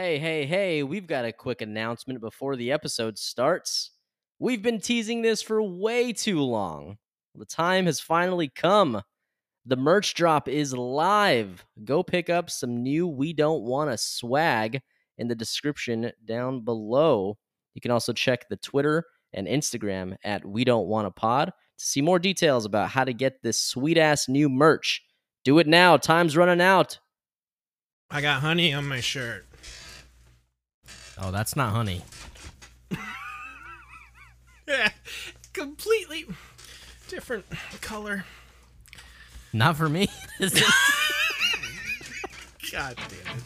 Hey, hey, hey, we've got a quick announcement before the episode starts. We've been teasing this for way too long. The time has finally come. The merch drop is live. Go pick up some new We Don't Wanna swag in the description down below. You can also check the Twitter and Instagram at We Don't Wanna Pod to see more details about how to get this sweet ass new merch. Do it now. Time's running out. I got honey on my shirt. Oh, that's not honey. Yeah, completely different color. Not for me. God damn it.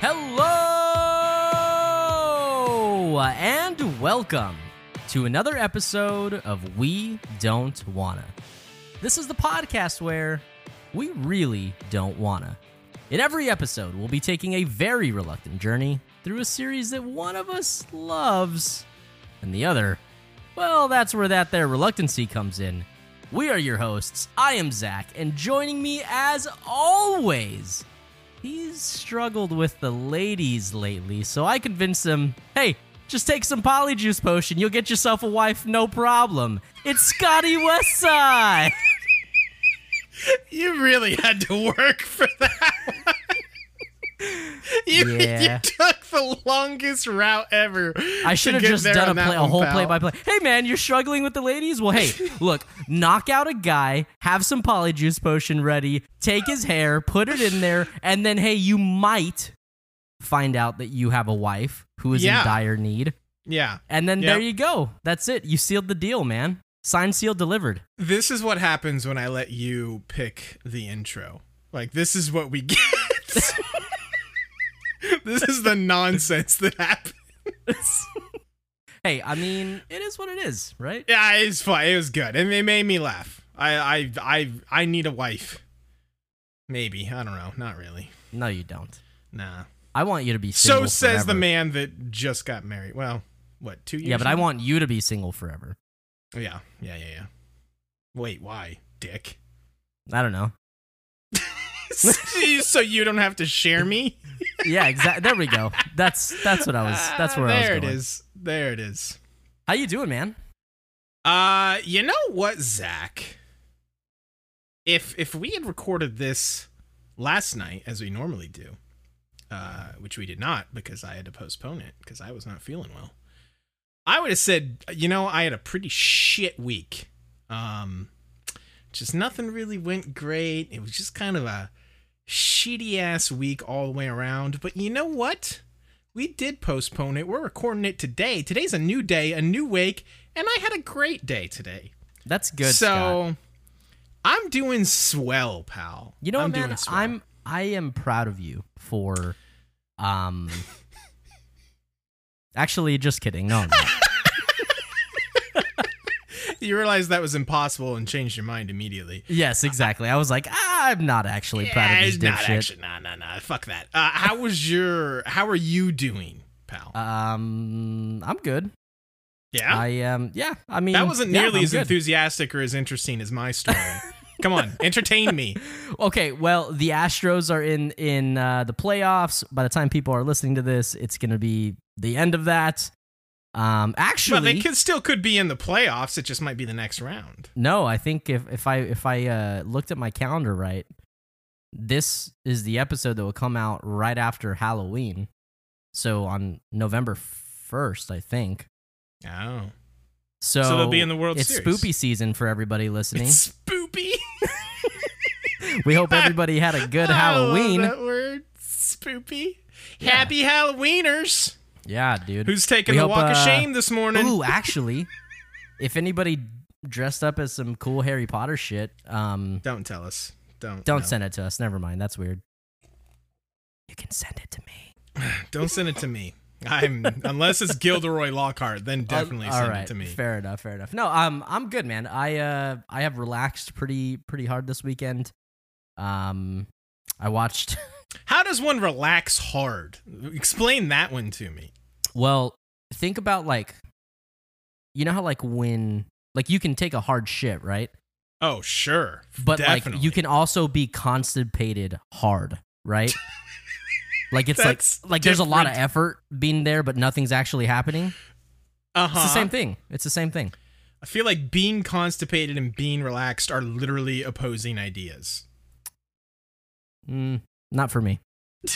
Hello and welcome to another episode of We Don't Wanna. This is the podcast where we really don't wanna. In every episode, we'll be taking a very reluctant journey through a series that one of us loves and the other, well, that's where that there reluctancy comes in. We are your hosts. I am Zach, and joining me as always He's struggled with the ladies lately, so I convinced him, hey, just take some polyjuice potion, you'll get yourself a wife, no problem. It's Scotty Westside. You really had to work for that. You, Yeah. you took the longest route ever. I should have just done a, play, a whole pal. play by play. Hey man, you're struggling with the ladies? Well, hey, look, knock out a guy, have some polyjuice potion ready, take his hair, put it in there, and then hey, you might find out that you have a wife who is Yeah. in dire need. Yeah. And then Yep. there you go. That's it. You sealed the deal, man. Signed, sealed, delivered. This is what happens when I let you pick the intro. Like, this is what we get. this is the nonsense that happens. Hey, I mean, it is what it is, right? Yeah, it's fun. It was good. And it made me laugh. I, I, I, I need a wife. Maybe. I don't know. Not really. No, you don't. Nah. I want you to be So single says the forever. man that just got married. Well, what, two years? Yeah, but I now? want you to be single forever. Yeah, yeah, yeah, yeah. Wait, why, Dick? I don't know. so you don't have to share me? Yeah, exactly. there we go. That's that's what I was. That's where Ah, I was there it is. There it is. How you doing, man? Uh, you know what, Zach? If if we had recorded this last night as we normally do, uh, which we did not because I had to postpone it because I was not feeling well, I would have said, you know, I had a pretty shit week. Um, just nothing really went great. It was just kind of a shitty ass week all the way around. But you know what? We did postpone it. We're recording it today. Today's a new day, a new week, and I had a great day today. That's good. so Scott. I'm doing swell, pal. you know I'm what, man? doing swell. I'm I am proud of you for, um. Actually, just kidding. No, no. You realized that was impossible and changed your mind immediately. yes, exactly. I was like, ah, I'm not actually proud of this not dipshit. actually. Nah, nah, nah. Fuck that. Uh, how was your? How are you doing, pal? Um, I'm good. yeah. I um, yeah. I mean, that wasn't nearly I'm as good. enthusiastic or as interesting as my story. Come on, entertain me. Okay, well, the Astros are in in uh, the playoffs. By the time people are listening to this, it's going to be the end of that. Um, Well, actually, they could still could be in the playoffs. It just might be the next round. no. I think if if I if I uh, looked at my calendar right, this is the episode that will come out right after Halloween. So on November first, I think. Oh, So, So they'll be in the World it's Series. spoopy season for everybody listening. it's. We hope everybody had a good Halloween. Love that word, spoopy. Happy Halloweeners. Yeah, dude. Who's taking We the hope, walk of uh, shame this morning? Ooh, actually, if anybody dressed up as some cool Harry Potter shit, um, Don't tell us. Don't. don't no. send it to us. Never mind. That's weird. You can send it to me. Don't send it to me. I'm unless it's Gilderoy Lockhart, then definitely send right, it to me. Fair enough. Fair enough. No, um, I'm good, man. I uh, I have relaxed pretty pretty hard this weekend. Um, I watched. How does one relax hard? Explain that one to me. Well, think about like, you know how like when Like you can take a hard shit, right? Oh, sure. But Definitely. like you can also be constipated hard, right? like it's like That's like there's a lot of effort being there, but nothing's actually happening. Uh-huh. It's the same thing. It's the same thing. I feel like being constipated and being relaxed are literally opposing ideas. Mm, not for me.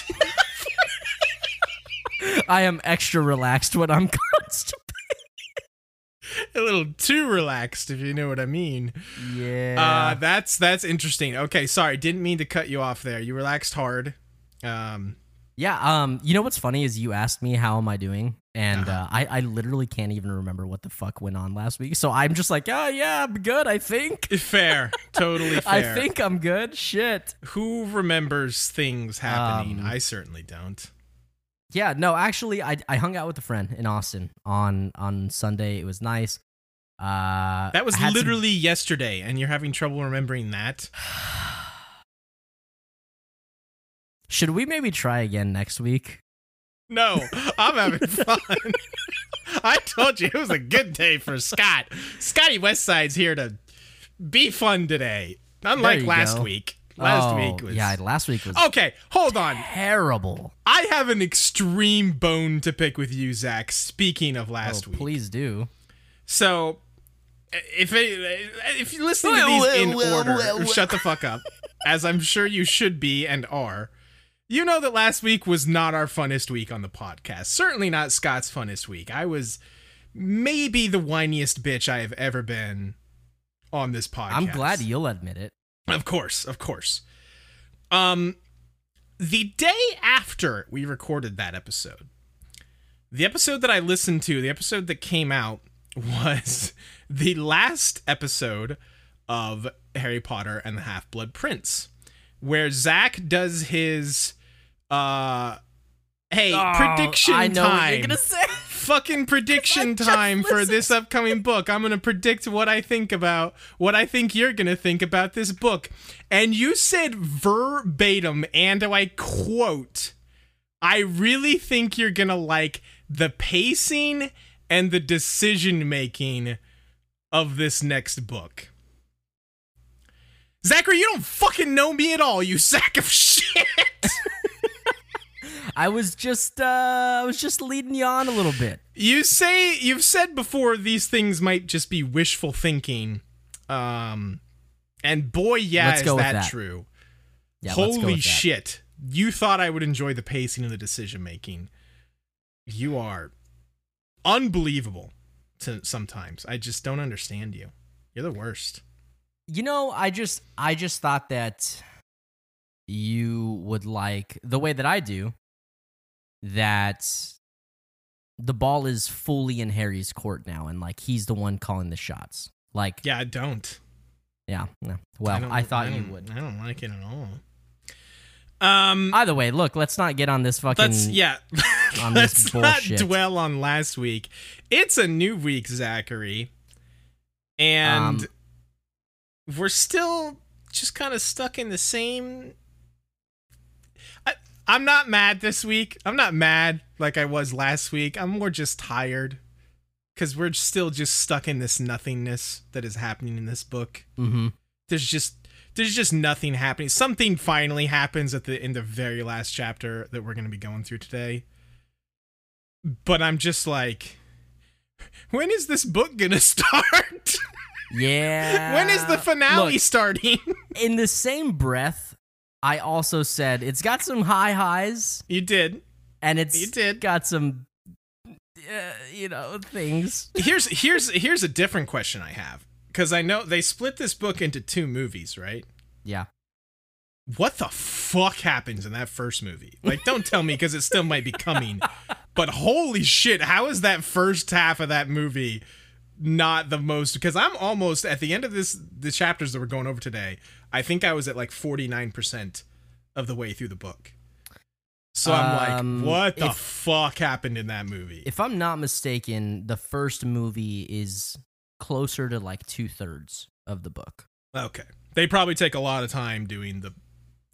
I am extra relaxed when I'm constipated. A little too relaxed, if you know what I mean. Yeah. Uh, that's that's interesting. Okay, sorry, didn't mean to cut you off there. You relaxed hard. Um, yeah. Um. You know what's funny is you asked me how am I doing, and Uh-huh. uh, I I literally can't even remember what the fuck went on last week. So I'm just like, oh yeah, I'm good. I think. fair, totally fair. I think I'm good. Shit. Who remembers things happening? Um, I certainly don't. Yeah, no, actually, I I hung out with a friend in Austin on on Sunday. It was nice. Uh, That was had some- literally yesterday, and you're having trouble remembering that. Should we maybe try again next week? No, I'm having fun. I told you it was a good day for Scott. Scotty Westside's here to be fun today. Unlike last go. week. Last Oh, week was yeah. Last week was Okay, hold on. terrible. I have an extreme bone to pick with you, Zach. Speaking of last oh, week, please do. so if it, if you're listening to these in order, shut the fuck up, as I'm sure you should be and are. You know that last week was not our funnest week on the podcast. Certainly not Scott's funnest week. I was maybe the whiniest bitch I have ever been on this podcast. I'm glad you'll admit it. Of course, of course. Um the day after we recorded that episode, the episode that I listened to, the episode that came out was the last episode of Harry Potter and the Half-Blood Prince, where Zach does his uh hey, prediction Oh, I know time what you're gonna say. fucking prediction time for this upcoming book. I'm to predict what I think about what I think you're to think about this book. And you said verbatim, and I quote, I really think you're to like the pacing and the decision making of this next book. Zachary, you don't fucking know me at all, you sack of shit. I was just uh I was just leading you on a little bit. You say you've said before these things might just be wishful thinking. Um and boy, yeah, Let's is that, that. true. Yeah, let's go Holy with that. shit. You thought I would enjoy the pacing and the decision making. You are unbelievable to sometimes. I just don't understand you. You're the worst. You know, I just I just thought that you would like the way that I do that the ball is fully in Harry's court now and like he's the one calling the shots. Like Yeah, I don't. yeah, no. well, don't- I, thought you don't- would. I don't like it at all. Um Either way, look, let's not get on this fucking Let's yeah. on Let's not bullshit. dwell on last week. It's a new week, Zachary, and Um, we're still just kind of stuck in the same. I, I'm not mad this week. I'm not mad like I was last week. I'm more just tired because we're still just stuck in this nothingness that is happening in this book. mhm. There's just there's just nothing happening. Something finally happens at the in the very last chapter that we're going to be going through today. But I'm just like when is this book going to start? Yeah. when is the finale Look, starting? in the same breath, I also said it's got some high highs you did. and it's You did. got some uh, you know things. Here's here's here's a different question I have cuz I know they split this book into two movies, right? Yeah. what the fuck happens in that first movie? Like, don't tell me because it still might be coming. But holy shit, how is that first half of that movie not the most? Because I'm almost at the end of this, the chapters that we're going over today. I think I was at like 49% of the way through the book. So I'm Um, like, what the if- fuck happened in that movie? If I'm not mistaken, the first movie is closer to like two thirds of the book. okay. They probably take a lot of time doing the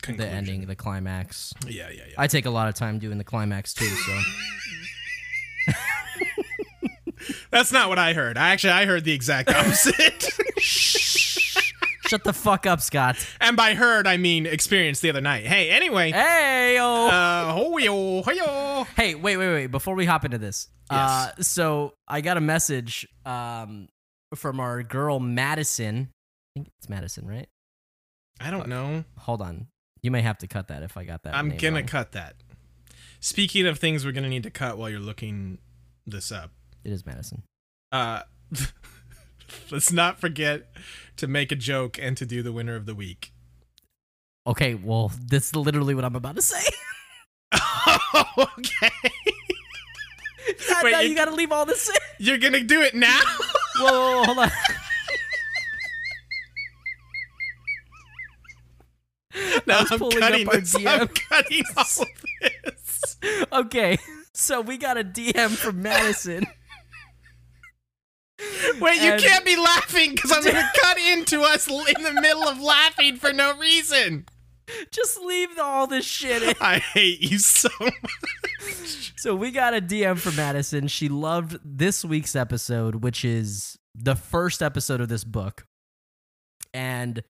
conclusion. The ending, the climax. Yeah, yeah, yeah. I take a lot of time doing the climax too. So That's not what I heard. I actually I heard the exact opposite. Shut the fuck up, Scott. and by heard I mean experienced the other night. Hey, anyway. Hey, oh. Uh, ho-yo, ho-yo. Hey, wait, wait, wait. Before we hop into this, uh, so I got a message um, from our girl Madison. I think it's Madison, right? I don't know. Hold on. You may have to cut that if I got that. I'm gonna cut that. Speaking of things we're gonna need to cut while you're looking this up. It is Madison. Uh let's not forget to make a joke and to do the winner of the week. Okay, well, this is literally what I'm about to say. okay. God, Wait, no, you- you got to leave all this in. You're gonna do it now? Whoa, whoa, whoa, hold on. no, I'm cutting this. I'm cutting all of this. Okay, so we got a DM from Madison. Wait, you And- can't be laughing because I'm gonna cut into us in the middle of laughing for no reason. Just leave all this shit in. I hate you so much. So we got a DM from Madison. She loved this week's episode, which is the first episode of this book. And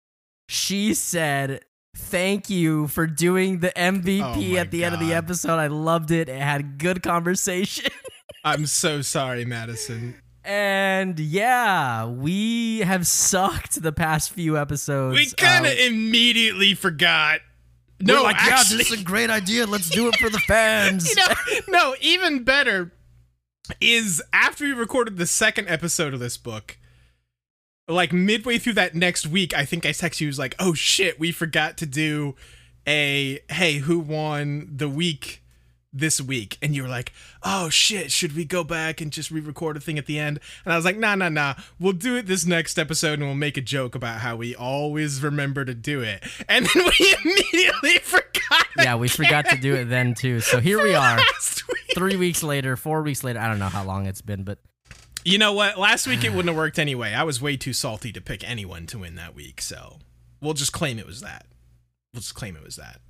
she said, Thank you for doing the MVP Oh at the end of the episode. I loved it. It had good conversation. I'm so sorry, Madison. And yeah, we have sucked the past few episodes. We kind of Uh, immediately forgot. No, we're like, yeah, actually, this is a great idea. Let's do it for the fans. you know, no, even better is after we recorded the second episode of this book, like midway through that next week, I think I texted you was like, "Oh shit, we forgot to do a hey, who won the week this week?" And you were like, "Oh shit, should we go back and just re-record a thing at the end?" And I was like, "Nah, nah, nah. We'll do it this next episode, and we'll make a joke about how we always remember to do it." And then we immediately forgot. yeah, we forgot to do it then too. So here we are. week. Three weeks later, four weeks later. I don't know how long it's been, but You know what? Last week it wouldn't have worked anyway. I was way too salty to pick anyone to win that week, so we'll just claim it was that. We'll just claim it was that.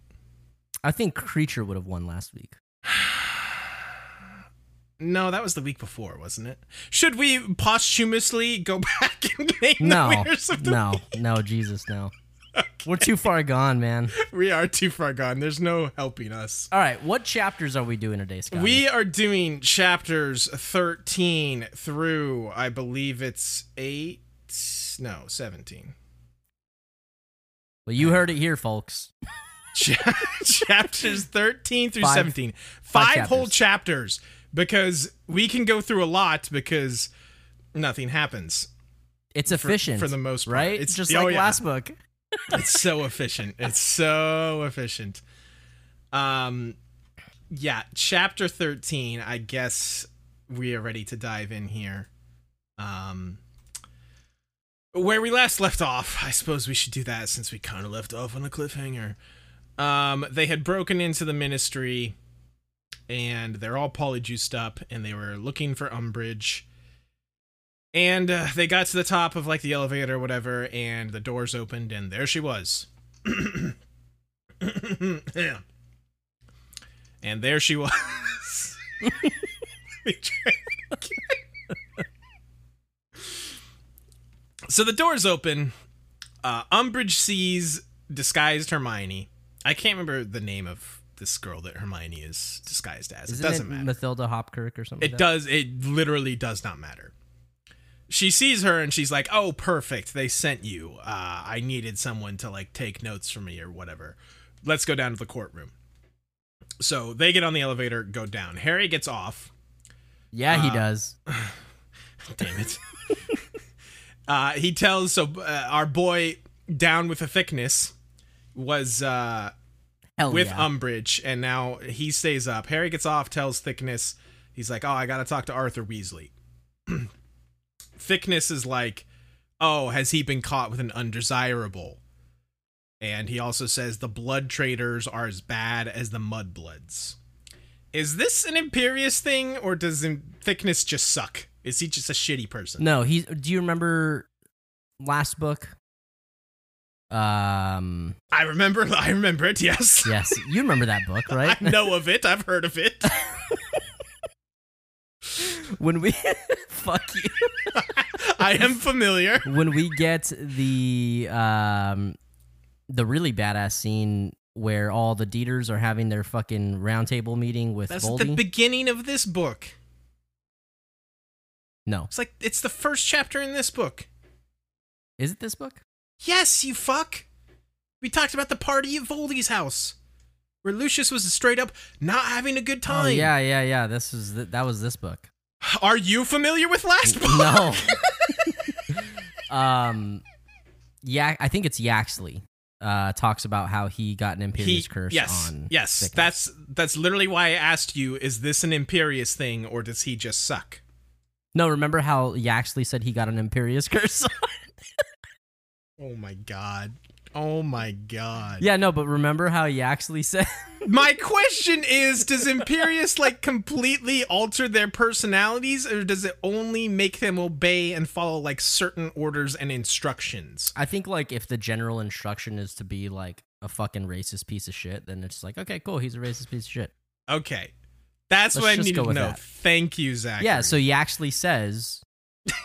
I think Kreacher would have won last week. No, that was the week before, wasn't it? Should we posthumously go back and name No, the winners of the no, no, Jesus, no. We're too far gone, man. We are too far gone. There's no helping us. All right, what chapters are we doing today, Scott? We are doing chapters 13 through, I believe it's 8, no, 17. well, you heard it here, folks. Cha- chapters 13 through Five- 17 five five, whole chapters. chapters because we can go through a lot because nothing happens It's for- efficient for the most part. right? It's just oh, like yeah. last book. it's so efficient it's so efficient um yeah chapter 13 i guess we are ready to dive in here um where we last left off i suppose we should do that since we kind of left off on a cliffhanger um they had broken into the ministry and they're all polyjuiced up and they were looking for umbridge and uh, they got to the top of like the elevator or whatever, and the doors opened, and there she was. yeah. And there she was. So the doors open. Uh, Umbridge sees disguised Hermione. I can't remember the name of this girl that Hermione is disguised as. Isn't it doesn't it matter. Mathilda Hopkirk or something? It like that? does. It literally does not matter. She sees her and she's like, "Oh, perfect. They sent you. Uh, I needed someone to like take notes for me or whatever. Let's go down to the courtroom." So they get on the elevator, go down. Harry gets off. Yeah, he Uh, does. Damn it. uh, he tells so uh, our boy down with a thickness was uh, Hell with yeah. Umbridge, and now he stays up. Harry gets off, tells Thickness, he's like, "Oh, I gotta talk to Arthur Weasley." Thickness is like, "Oh, has he been caught with an undesirable?" And he also says the blood traders are as bad as the mudbloods. Is this an Imperius thing, or does Thickness just suck? Is he just a shitty person? No, he's. Do you remember last book? Um. I remember. I remember it. Yes. Yes, you remember that book, right? I know of it. I've heard of it. when we fuck you. I am familiar. when we get the um the really badass scene where all the Dieters are having their fucking roundtable meeting with That's Voldy. the beginning of this book. no, It's like it's the first chapter in this book. is it this book? Yes, you fuck. We talked about the party at Voldy's house, where Lucius was straight up not having a good time. Oh yeah, yeah, yeah. This is th- that was this book. Are you familiar with last book? No. um, yeah, I think it's Yaxley. Uh, talks about how he got an Imperius curse yes, on. yes. sickness. That's that's literally why I asked you: Is this an Imperius thing, or does he just suck? no. Remember how Yaxley said he got an Imperius curse? Oh my god. Oh my god. yeah, no, but remember how Yaxley said My question is Does Imperius like completely alter their personalities, or does it only make them obey and follow like certain orders and instructions? I think like if the general instruction is to be like a fucking racist piece of shit, then it's like okay, cool, he's a racist piece of shit. Okay. That's Let's what I go to know. that. Thank you, Zach. Yeah, so he actually says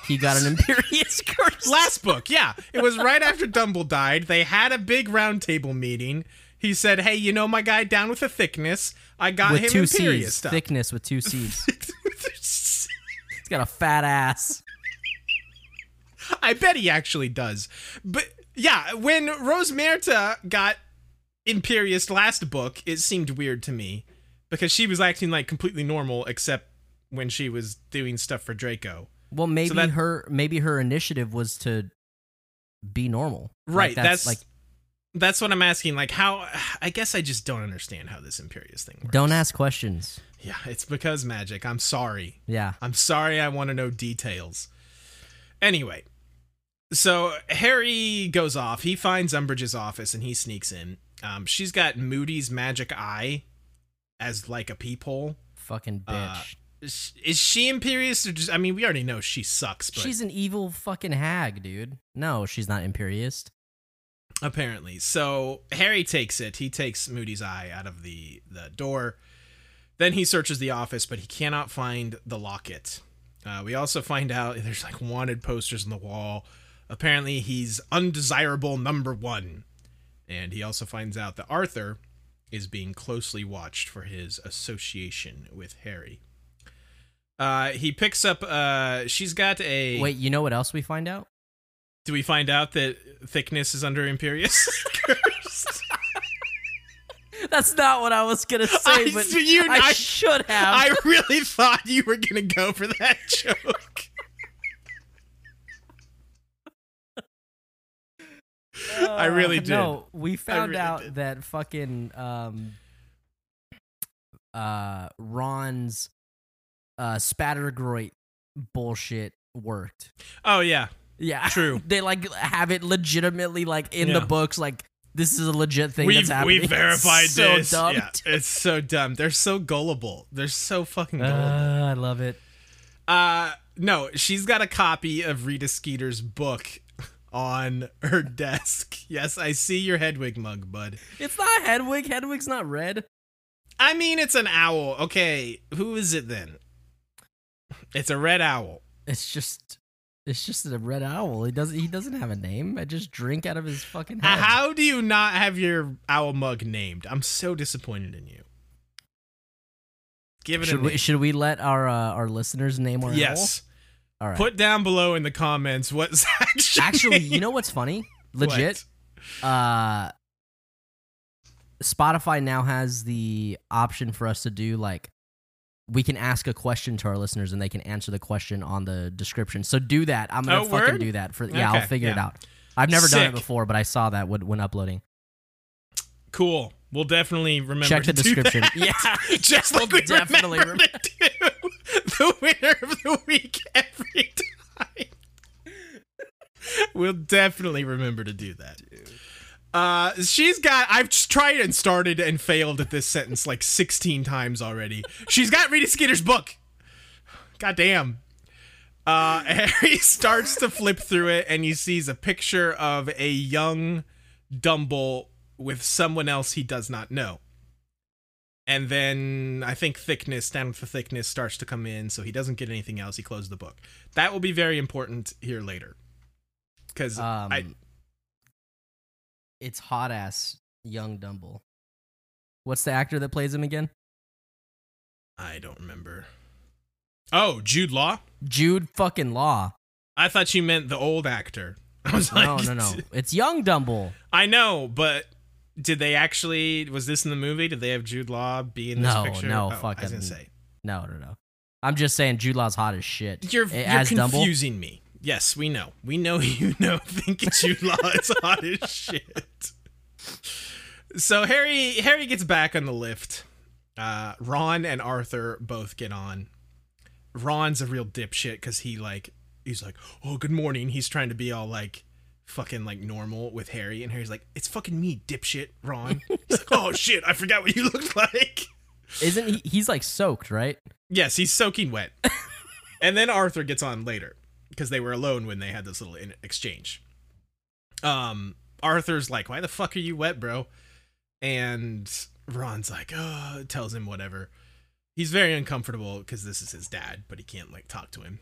he got an Imperius curse. Last book, yeah. It was right after Dumble died. They had a big roundtable meeting. He said, Hey, you know my guy down with the thickness? I got with him two Imperius C's, stuff. thickness with two C's. He's got a fat ass. I bet he actually does. But yeah, when Rosmerta got imperious last book, it seemed weird to me because she was acting like completely normal except when she was doing stuff for Draco. Well, maybe that- her maybe her initiative was to be normal. Like, Right, that's, like that's what I'm asking. Like how I guess I just don't understand how this Imperius thing works. don't ask questions. Yeah, it's because magic. I'm sorry. Yeah. I'm sorry I want to know details. Anyway, so Harry goes off. He finds Umbridge's office and he sneaks in. Um, she's got Moody's magic eye as like a peephole. Fucking bitch. Uh, Is she Imperius or just? I mean, we already know she sucks, but she's an evil fucking hag, dude. No, she's not Imperius. apparently. So Harry takes it. He takes Moody's eye out of the the door. Then he searches the office, but he cannot find the locket. Uh, we also find out there's like wanted posters on the wall. Apparently, he's undesirable number one. And he also finds out that Arthur is being closely watched for his association with Harry. Uh, he picks up. Uh, she's got a. Wait, you know what else we find out? Do we find out that thickness is under Imperius? curse? That's not what I was gonna say, I- but you- I, I- should have. I really thought you were gonna go for that joke. I really did. No, we found really out did. that fucking um uh Ron's uh Spattergroit bullshit worked. Oh yeah, Yeah. True. they like have it legitimately like in Yeah. the books like this is a legit thing we that's happening. we verified It's so this. dumb. Yeah, it's so dumb. They're so gullible. They're so fucking gullible. Uh, I love it. Uh, no, she's got a copy of Rita Skeeter's book on her desk. Yes, I see your Hedwig mug, bud. It's not Hedwig. Hedwig's not red. I mean, it's an owl. Okay, who is it then? It's a red owl. It's just it's just a red owl. He doesn't he doesn't have a name. I just drink out of his fucking head. How do you not have your owl mug named? I'm so disappointed in you. Give it Should a we should we let our uh, our listeners name our owl? yes. All right. Put down below in the comments what Zach Actually, you know what's funny? What? Legit. Uh Spotify now has the option for us to do like we can ask a question to our listeners and they can answer the question on the description. So do that. I'm gonna Oh, fucking word? do that for yeah. I'll Okay, figure it out. I've never done it before, but I saw that when, when uploading. Cool. We'll definitely remember. Check the to do description. that. Yeah. just like We'll we definitely remember to do the winner of the week every time. we'll definitely remember to do that. Uh, she's got. I've tried and started and failed at this sentence like 16 times already. She's got Rita Skeeter's book. God damn. Uh, Harry starts to flip through it and he sees a picture of a young Dumble with someone else he does not know. And then I think thickness, down the thickness, starts to come in, so he doesn't get anything else. He closed the book. That will be very important here later. Because Um, I it's hot ass young Dumble. What's the actor that plays him again? I don't remember. Oh, Jude Law? Jude fucking Law. I thought you meant the old actor. I was like, No, no, no. It's young Dumble. I know, but did they actually? Was this in the movie? Did they have Jude Law be in this No, picture? no, no, Oh, I was gonna say. No, no, no. I'm just saying Jude Law's hot as shit. you're, you're as Dumble. confusing me. Yes, we know. We know you know. Think Jude Law is hot as shit. So Harry Harry gets back on the lift. Uh, Ron and Arthur both get on. Ron's a real dipshit because he like he's like, oh good morning. He's trying to be all like fucking like normal with Harry, and Harry's like, it's fucking me, dipshit, Ron. He's like, oh shit, I forgot what you look like. Isn't he? He's like soaked, right? Yes, he's soaking wet. and then Arthur gets on later because they were alone when they had this little in- exchange. Um, Arthur's like, "Why the fuck are you wet, bro?" And Ron's like, "Oh," tells him whatever. He's very uncomfortable because this is his dad, but he can't like talk to him.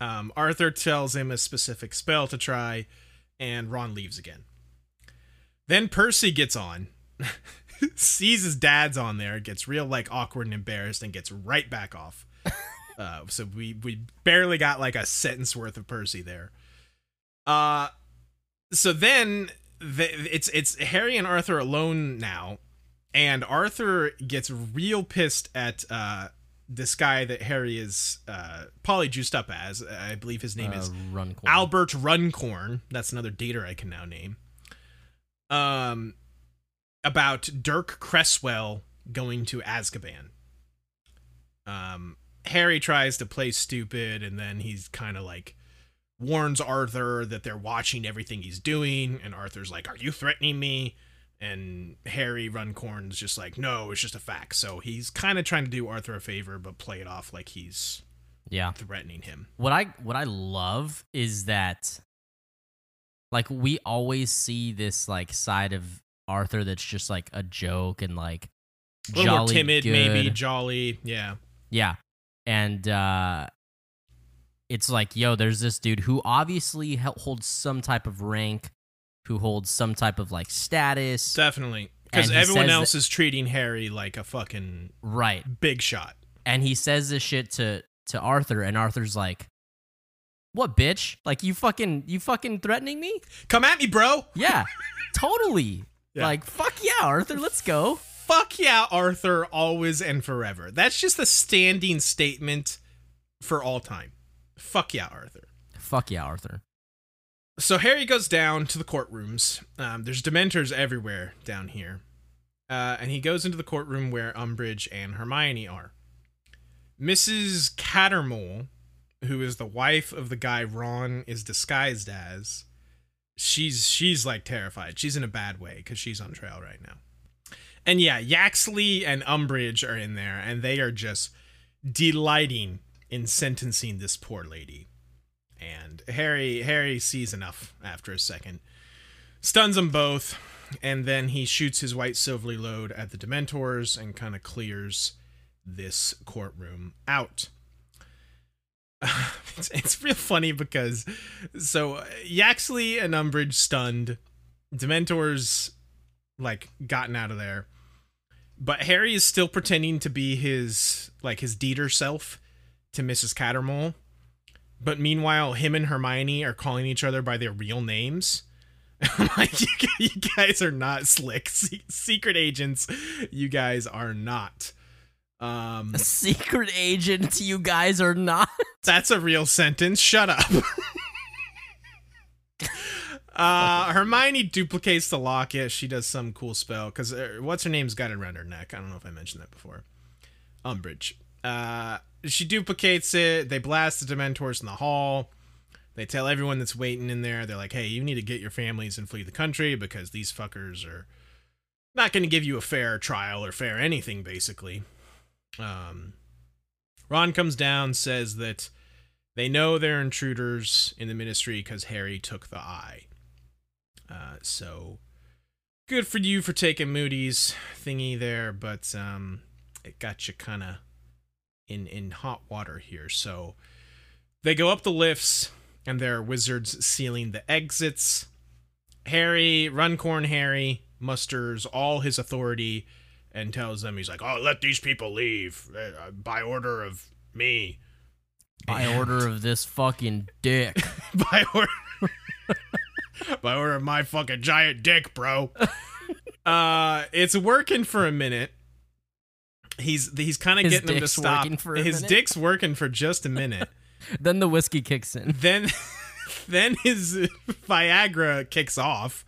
Um, Arthur tells him a specific spell to try, and Ron leaves again. Then Percy gets on, sees his dad's on there, gets real like awkward and embarrassed, and gets right back off. uh, so we we barely got like a sentence worth of Percy there. Uh, so then the, it's it's Harry and Arthur alone now, and Arthur gets real pissed at uh this guy that Harry is uh polyjuiced up as. I believe his name Uh, is Run Cool. Albert Runcorn. That's another dater I can now name. Um, about Dirk Cresswell going to Azkaban. Um, Harry tries to play stupid, and then he's kind of like warns Arthur that they're watching everything he's doing, and Arthur's like, "Are you threatening me?" And Harry Runcorn's just like, "No, it's just a fact." So he's kind of trying to do Arthur a favor, but play it off like he's Yeah. threatening him. What I what I love is that like we always see this like side of Arthur that's just like a joke and like A little more jolly timid, good. maybe jolly. Yeah. Yeah. And uh it's like, yo, there's this dude who obviously holds some type of rank, who holds some type of like status. Definitely. Because everyone else is treating Harry like a fucking right. big shot. And he says this shit to to Arthur and Arthur's like, "What bitch? Like you fucking you fucking threatening me?" Come at me, bro. Yeah. totally. Yeah. Like, fuck yeah, Arthur, let's go. Fuck yeah, Arthur, always and forever. That's just a standing statement for all time. Fuck yeah, Arthur. Fuck yeah, Arthur. So Harry goes down to the courtrooms. Um, there's Dementors everywhere down here. Uh, and he goes into the courtroom where Umbridge and Hermione are. Mrs. Cattermole, who is the wife of the guy Ron is disguised as, she's she's like terrified. She's in a bad way because she's on trial right now. And yeah, Yaxley and Umbridge are in there, and they are just delighting in sentencing this poor lady and Harry Harry sees enough after a second, stuns them both, and then he shoots his white silvery load at the Dementors and kind of clears this courtroom out. it's, it's real funny because so Yaxley and Umbridge stunned, Dementors like gotten out of there, but Harry is still pretending to be his like his Dieter self to Mrs. Cattermole. But meanwhile, him and Hermione are calling each other by their real names. I'm like, you, you guys are not slick. Se- secret agents, you guys are not. Um, Secret agent, you guys are not. that's a real sentence. Shut up. uh, Hermione duplicates the locket. She does some cool spell because uh, what's her name's got it around her neck. I don't know if I mentioned that before. Umbridge. Uh, she duplicates it. They blast the Dementors in the hall. They tell everyone that's waiting in there. They're like, "Hey, you need to get your families and flee the country because these fuckers are not going to give you a fair trial or fair anything." Basically, um, Ron comes down, says that they know they're intruders in the ministry because Harry took the eye. Uh, so good for you for taking Moody's thingy there, but um, it got you kind of in in hot water here. So they go up the lifts, and there are wizards sealing the exits. Harry, Runcorn Harry, musters all his authority and tells them he's like, "Oh, let these people leave uh, by order of me." By order of this fucking dick. by order by order of my fucking giant dick, bro. uh it's working for a minute. He's he's kind of His getting them to stop. for a His minute? dick's working for just a minute. then the whiskey kicks in. then then his Viagra kicks off.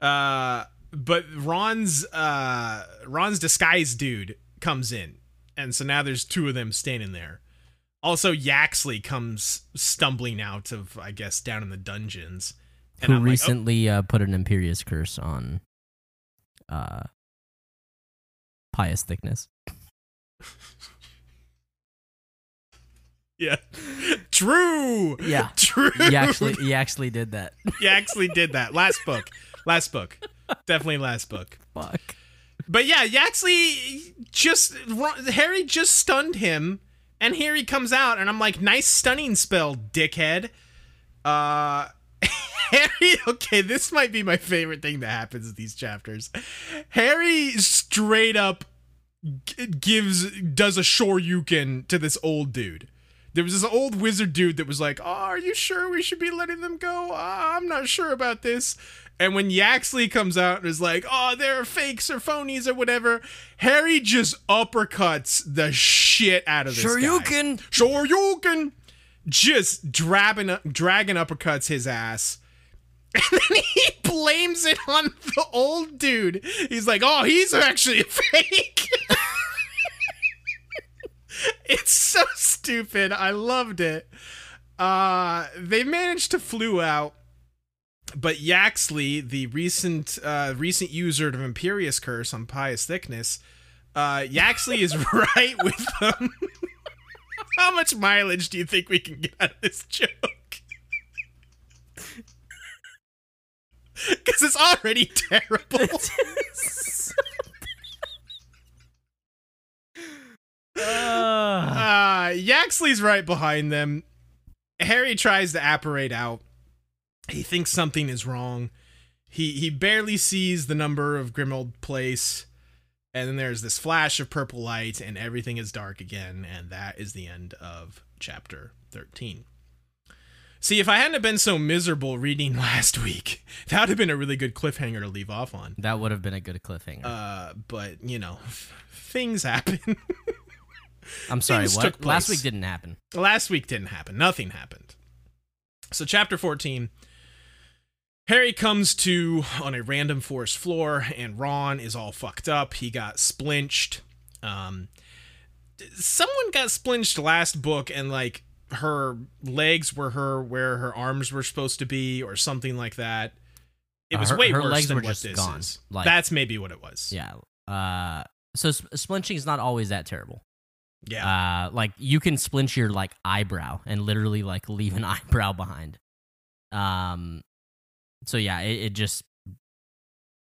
Uh but Ron's uh Ron's disguise dude comes in. And so now there's two of them standing there. Also Yaxley comes stumbling out of I guess down in the dungeons. And Who I'm like, oh, recently uh, put an Imperius curse on uh, pious thickness. yeah. True. Yeah. True. He actually he actually did that. he actually did that. Last book. Last book. Definitely last book. Fuck. But yeah, Yaxley just Harry just stunned him, and here he comes out, and I'm like, nice stunning spell, dickhead. Uh, Harry. Okay, this might be my favorite thing that happens in these chapters. Harry straight up g- gives does a shoryuken to this old dude. There was this old wizard dude that was like, "Oh, are you sure we should be letting them go? Uh, I'm not sure about this." And when Yaxley comes out and is like, "Oh, they're fakes or phonies or whatever," Harry just uppercuts the shit out of this Sure guy. you Just dragging dragging uppercuts his ass. And then he blames it on the old dude. He's like, "Oh, he's actually a fake." it's so stupid. I loved it. Uh, they managed to flew out, but Yaxley, the recent uh, recent user of Imperius Curse on Pious Thickness, uh, Yaxley is right with them. How much mileage do you think we can get out of this joke? Because it's already terrible. Uh, Yaxley's right behind them. Harry tries to apparate out. He thinks something is wrong. He he barely sees the number of Grimmauld Place, and then there's this flash of purple light, and everything is dark again, and that is the end of chapter thirteen. See, if I hadn't have been so miserable reading last week, that would have been a really good cliffhanger to leave off on. that would have been a good cliffhanger. Uh, but you know, things happen. I'm sorry. things What? Last week didn't happen. last week didn't happen. Nothing happened. So chapter 14 Harry comes to on a random forest floor and Ron is all fucked up. He got splinched. Um someone got splinched last book and like her legs were her where her arms were supposed to be or something like that. It Uh, was her- way her worse legs than were what this gone. is. Like- That's maybe what it was. Yeah. Uh, so sp- splinching is not always that terrible. Yeah. Uh, like you can splinch your like eyebrow and literally like leave an eyebrow behind. Um, so yeah, it, it just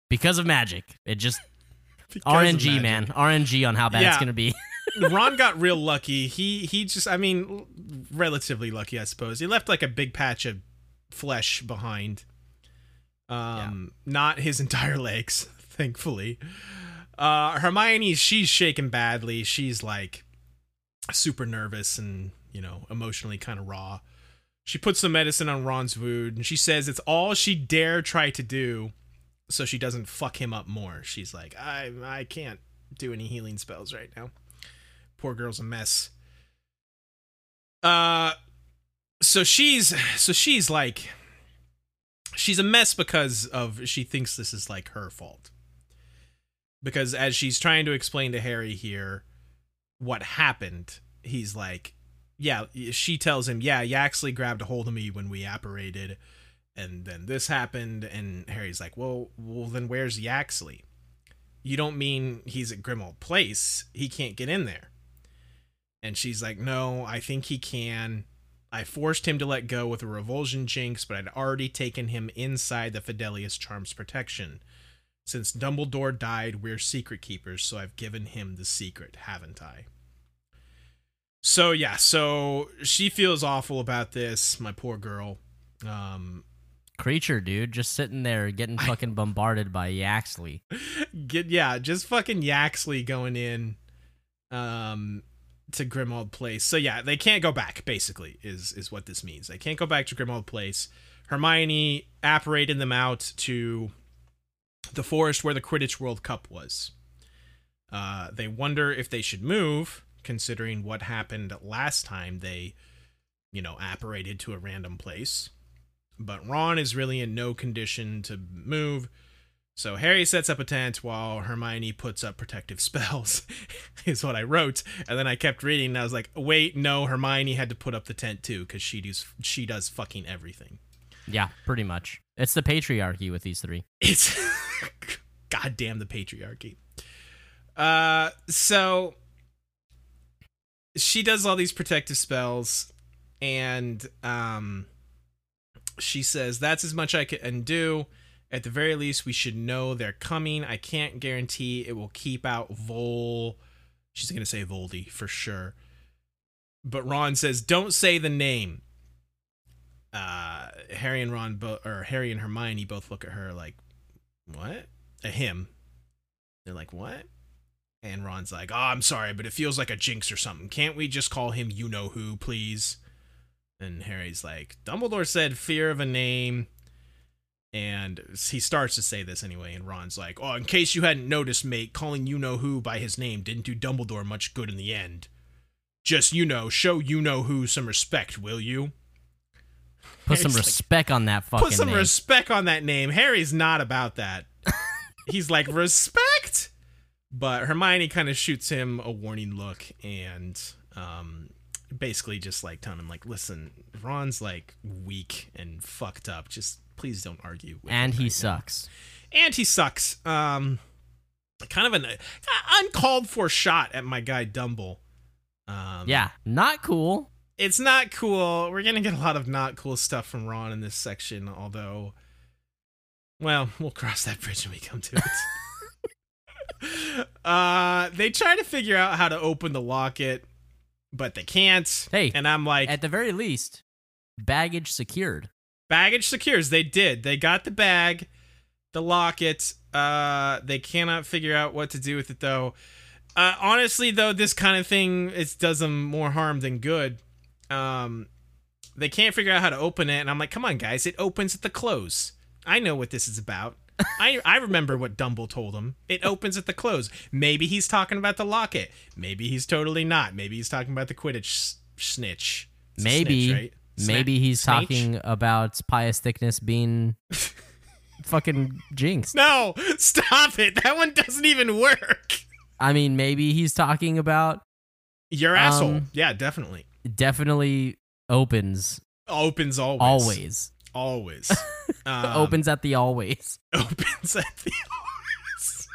because of magic, it just RNG man, RNG on how bad it's gonna be. Ron got real lucky. He he just I mean relatively lucky I suppose. He left like a big patch of flesh behind. Um not his entire legs, thankfully. Uh Hermione she's shaken badly. She's like super nervous and, you know, emotionally kind of raw. She puts some medicine on Ron's wound and she says it's all she dare try to do so she doesn't fuck him up more. She's like, I I can't do any healing spells right now. Poor girl's a mess. Uh so she's so she's like she's a mess because of she thinks this is like her fault. Because as she's trying to explain to Harry here what happened, he's like, yeah, she tells him, yeah, Yaxley grabbed a hold of me when we apparated and then this happened and Harry's like, "Well, well then where's Yaxley?" You don't mean he's at Grimmauld Place. He can't get in there. And she's like, No, I think he can. I forced him to let go with a revulsion jinx, but I'd already taken him inside the Fidelius Charm's protection. Since Dumbledore died, we're secret keepers, so I've given him the secret, haven't I? So yeah, so she feels awful about this, my poor girl. Um Kreacher, dude, just sitting there getting fucking bombarded by Yaxley. get yeah, just fucking Yaxley going in um to Grimmauld Place. So yeah, they can't go back basically is is what this means. They can't go back to Grimmauld Place. Hermione apparated them out to the forest where the Quidditch World Cup was. Uh, they wonder if they should move, considering what happened last time they, you know, apparated to a random place. But Ron is really in no condition to move. So Harry sets up a tent while Hermione puts up protective spells, is what I wrote. And then I kept reading and I was like, wait, no, Hermione had to put up the tent too, because she does she does fucking everything. Yeah, pretty much. It's the patriarchy with these three. It's goddamn the patriarchy. Uh so she does all these protective spells and um she says that's as much I can do. At the very least, we should know they're coming. I can't guarantee it will keep out Vol. She's gonna say Voldy for sure. But Ron says, "Don't say the name." Uh, Harry and Ron, bo- or Harry and Hermione, both look at her like, "What?" At him. They're like, "What?" And Ron's like, "Oh, I'm sorry, but it feels like a jinx or something. Can't we just call him you know who, please?" And Harry's like, Dumbledore said fear of a name. And he starts to say this anyway, and Ron's like, Oh, in case you hadn't noticed, mate, calling you know who by his name didn't do Dumbledore much good in the end. Just, you know, show you know who some respect, will you? Put some Harry's like, respect on that fucking name. Put some name. respect on that name. Harry's not about that. He's like, respect? But Hermione kind of shoots him a warning look and um, basically just like telling him, like, listen, Ron's like weak and fucked up. Just please don't argue. With and he right now." sucks. And he sucks. Um, kind of an uh, uncalled for shot at my guy Dumble. Um, Yeah, not cool. it's not cool. We're gonna get a lot of not cool stuff from Ron in this section, although well, we'll cross that bridge when we come to it. uh they try to figure out how to open the locket, but they can't. Hey, and I'm like At the very least, baggage secured. baggage secures. They did. They got the bag, the locket. Uh they cannot figure out what to do with it though. Uh honestly though, this kind of thing it does them more harm than good. Um they can't figure out how to open it and I'm like, "Come on guys, it opens at the close." I know what this is about. I I remember what Dumble told him. It opens at the close. Maybe he's talking about the locket. Maybe he's totally not. Maybe he's talking about the Quidditch snitch. It's Maybe, snitch, right? Sna- maybe he's snitch? talking about Pius Thicknesse being fucking jinxed. No, stop it. That one doesn't even work. I mean, maybe he's talking about Your asshole. Um, yeah, definitely. definitely opens Opens always. always. Always. Um, opens at the always. Opens at the always.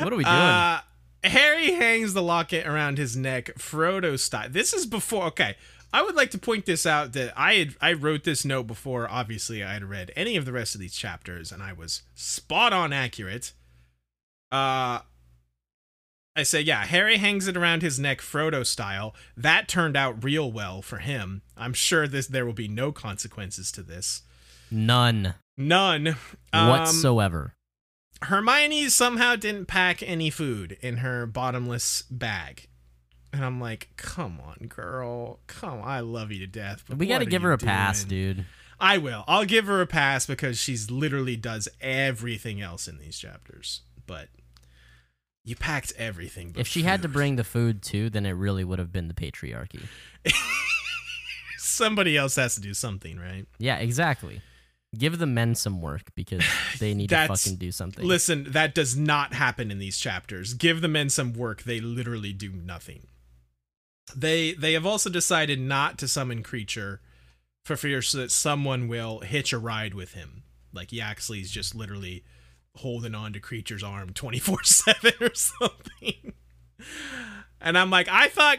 What are we doing? Uh, Harry hangs the locket around his neck, Frodo style. This is before. Okay, I would like to point this out that I had I wrote this note before. Obviously, I had read any of the rest of these chapters, and I was spot on accurate. Uh, I say, yeah, Harry hangs it around his neck, Frodo style. That turned out real well for him. I'm sure this there will be no consequences to this. None None Um, whatsoever. Hermione somehow didn't pack any food in her bottomless bag. And I'm like, come on, girl. Come on. I love you to death. But we got to give her a pass, dude. I will. I'll give her a pass because she's literally does everything else in these chapters. But you packed everything. But If she had to bring the food too, then it really would have been the patriarchy. somebody else has to do something, right? Yeah, exactly. Give the men some work because they need to fucking do something. Listen, that does not happen in these chapters. Give the men some work; they literally do nothing. They they have also decided not to summon Kreacher for fear so that someone will hitch a ride with him. Like Yaxley's just literally holding on to Kreacher's arm twenty four seven or something. And I'm like, I thought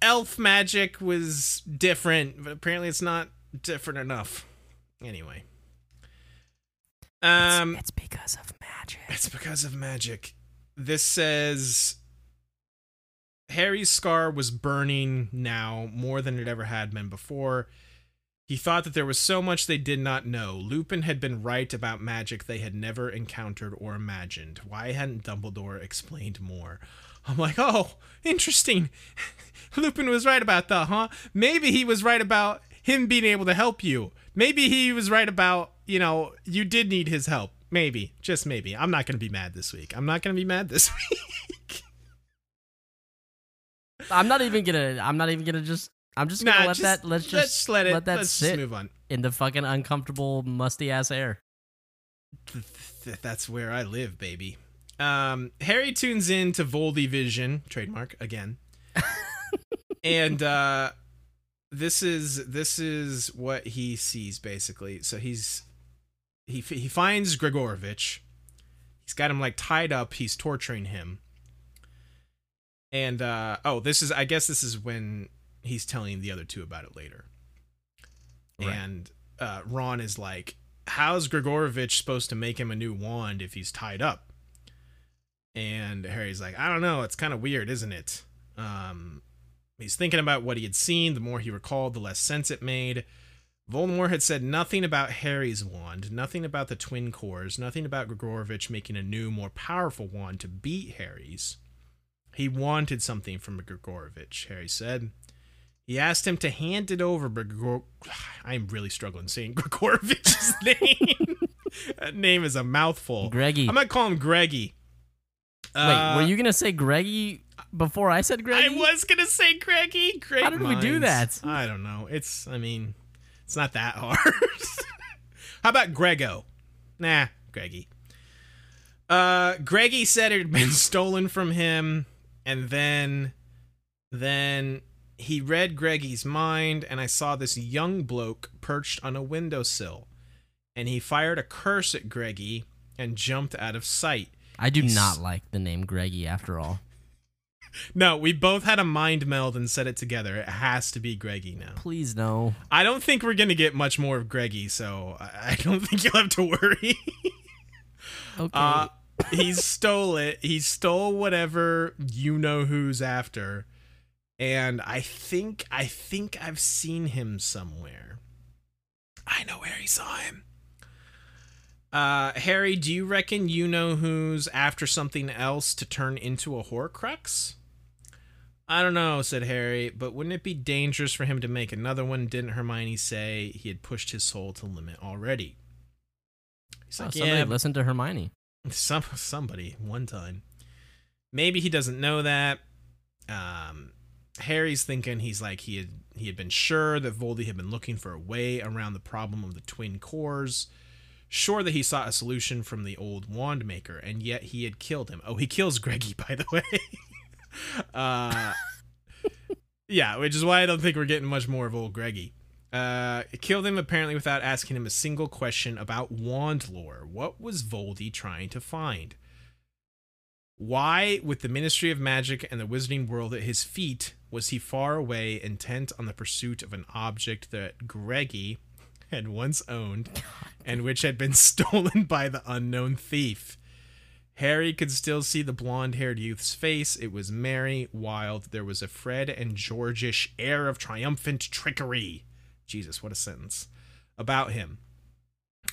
elf magic was different, but apparently it's not different enough. Anyway. Um, it's, it's because of magic. It's because of magic. This says Harry's scar was burning now more than it ever had been before. He thought that there was so much they did not know. Lupin had been right about magic they had never encountered or imagined. Why hadn't Dumbledore explained more? I'm like, oh, interesting. Lupin was right about that, huh? Maybe he was right about him being able to help you. Maybe he was right about, you know, you did need his help. Maybe, just maybe. I'm not going to be mad this week. I'm not going to be mad this week. I'm not even gonna. I'm not even gonna just. I'm just gonna Nah, let just- that. Let's just let's let it. that let's sit just move on. in the fucking uncomfortable, musty ass air. Th- th- That's where I live, baby. Um, Harry tunes in to Voldy Vision, trademark again, and uh, this is this is what he sees basically. So he's he he finds Gregorovitch. He's got him like tied up. He's torturing him. And uh, oh, this is I guess this is when he's telling the other two about it later. Right. And uh, Ron is like, "How's Gregorovitch supposed to make him a new wand if he's tied up?" And Harry's like, "I don't know. It's kind of weird, isn't it?" Um, he's thinking about what he had seen. The more he recalled, the less sense it made. Voldemort had said nothing about Harry's wand, nothing about the twin cores, nothing about Gregorovitch making a new, more powerful wand to beat Harry's. He wanted something from Gregorovitch, Harry said. He asked him to hand it over, but Grigor- I'm really struggling saying Gregorovitch's name. that name is a mouthful. Greggy. I'm gonna call him Greggy. Wait, were you gonna say Greggy before I said Greggy? I was gonna say Greggy. Great How did we do that? I don't know. It's. I mean, it's not that hard. How about Grego? Nah, Greggy. Uh, Greggy said it had been stolen from him, and then, then he read Greggy's mind, and I saw this young bloke perched on a windowsill, and he fired a curse at Greggy and jumped out of sight. I do He's- not like the name Greggy after all. No, we both had a mind meld and said it together. It has to be Greggy now. Please no. I don't think we're gonna get much more of Greggy, so I I don't think you'll have to worry. Okay. uh, he stole it. He stole whatever you know who's after, and I think I think I've seen him somewhere. I know where he saw him. Uh, Harry, do you reckon you know who's after something else to turn into a Horcrux? I don't know, said Harry, but wouldn't it be dangerous for him to make another one? Didn't Hermione say he had pushed his soul to limit already? He's Oh, like, somebody yeah, listen to Hermione. some somebody one time. Maybe he doesn't know that. Um, Harry's thinking he's like he had he had been sure that Voldy had been looking for a way around the problem of the twin cores. Sure that he sought a solution from the old wand maker, and yet he had killed him. Oh, he kills Greggy, by the way. uh, yeah, which is why I don't think we're getting much more of old Greggy. Uh, killed him apparently without asking him a single question about wand lore. What was Voldy trying to find? Why, with the Ministry of Magic and the Wizarding World at his feet, was he far away, intent on the pursuit of an object that Greggy had once owned and which had been stolen by the unknown thief? Harry could still see the blonde haired youth's face. It was merry, wild. There was a Fred and Georgish air of triumphant trickery. Jesus, what a sentence. About him.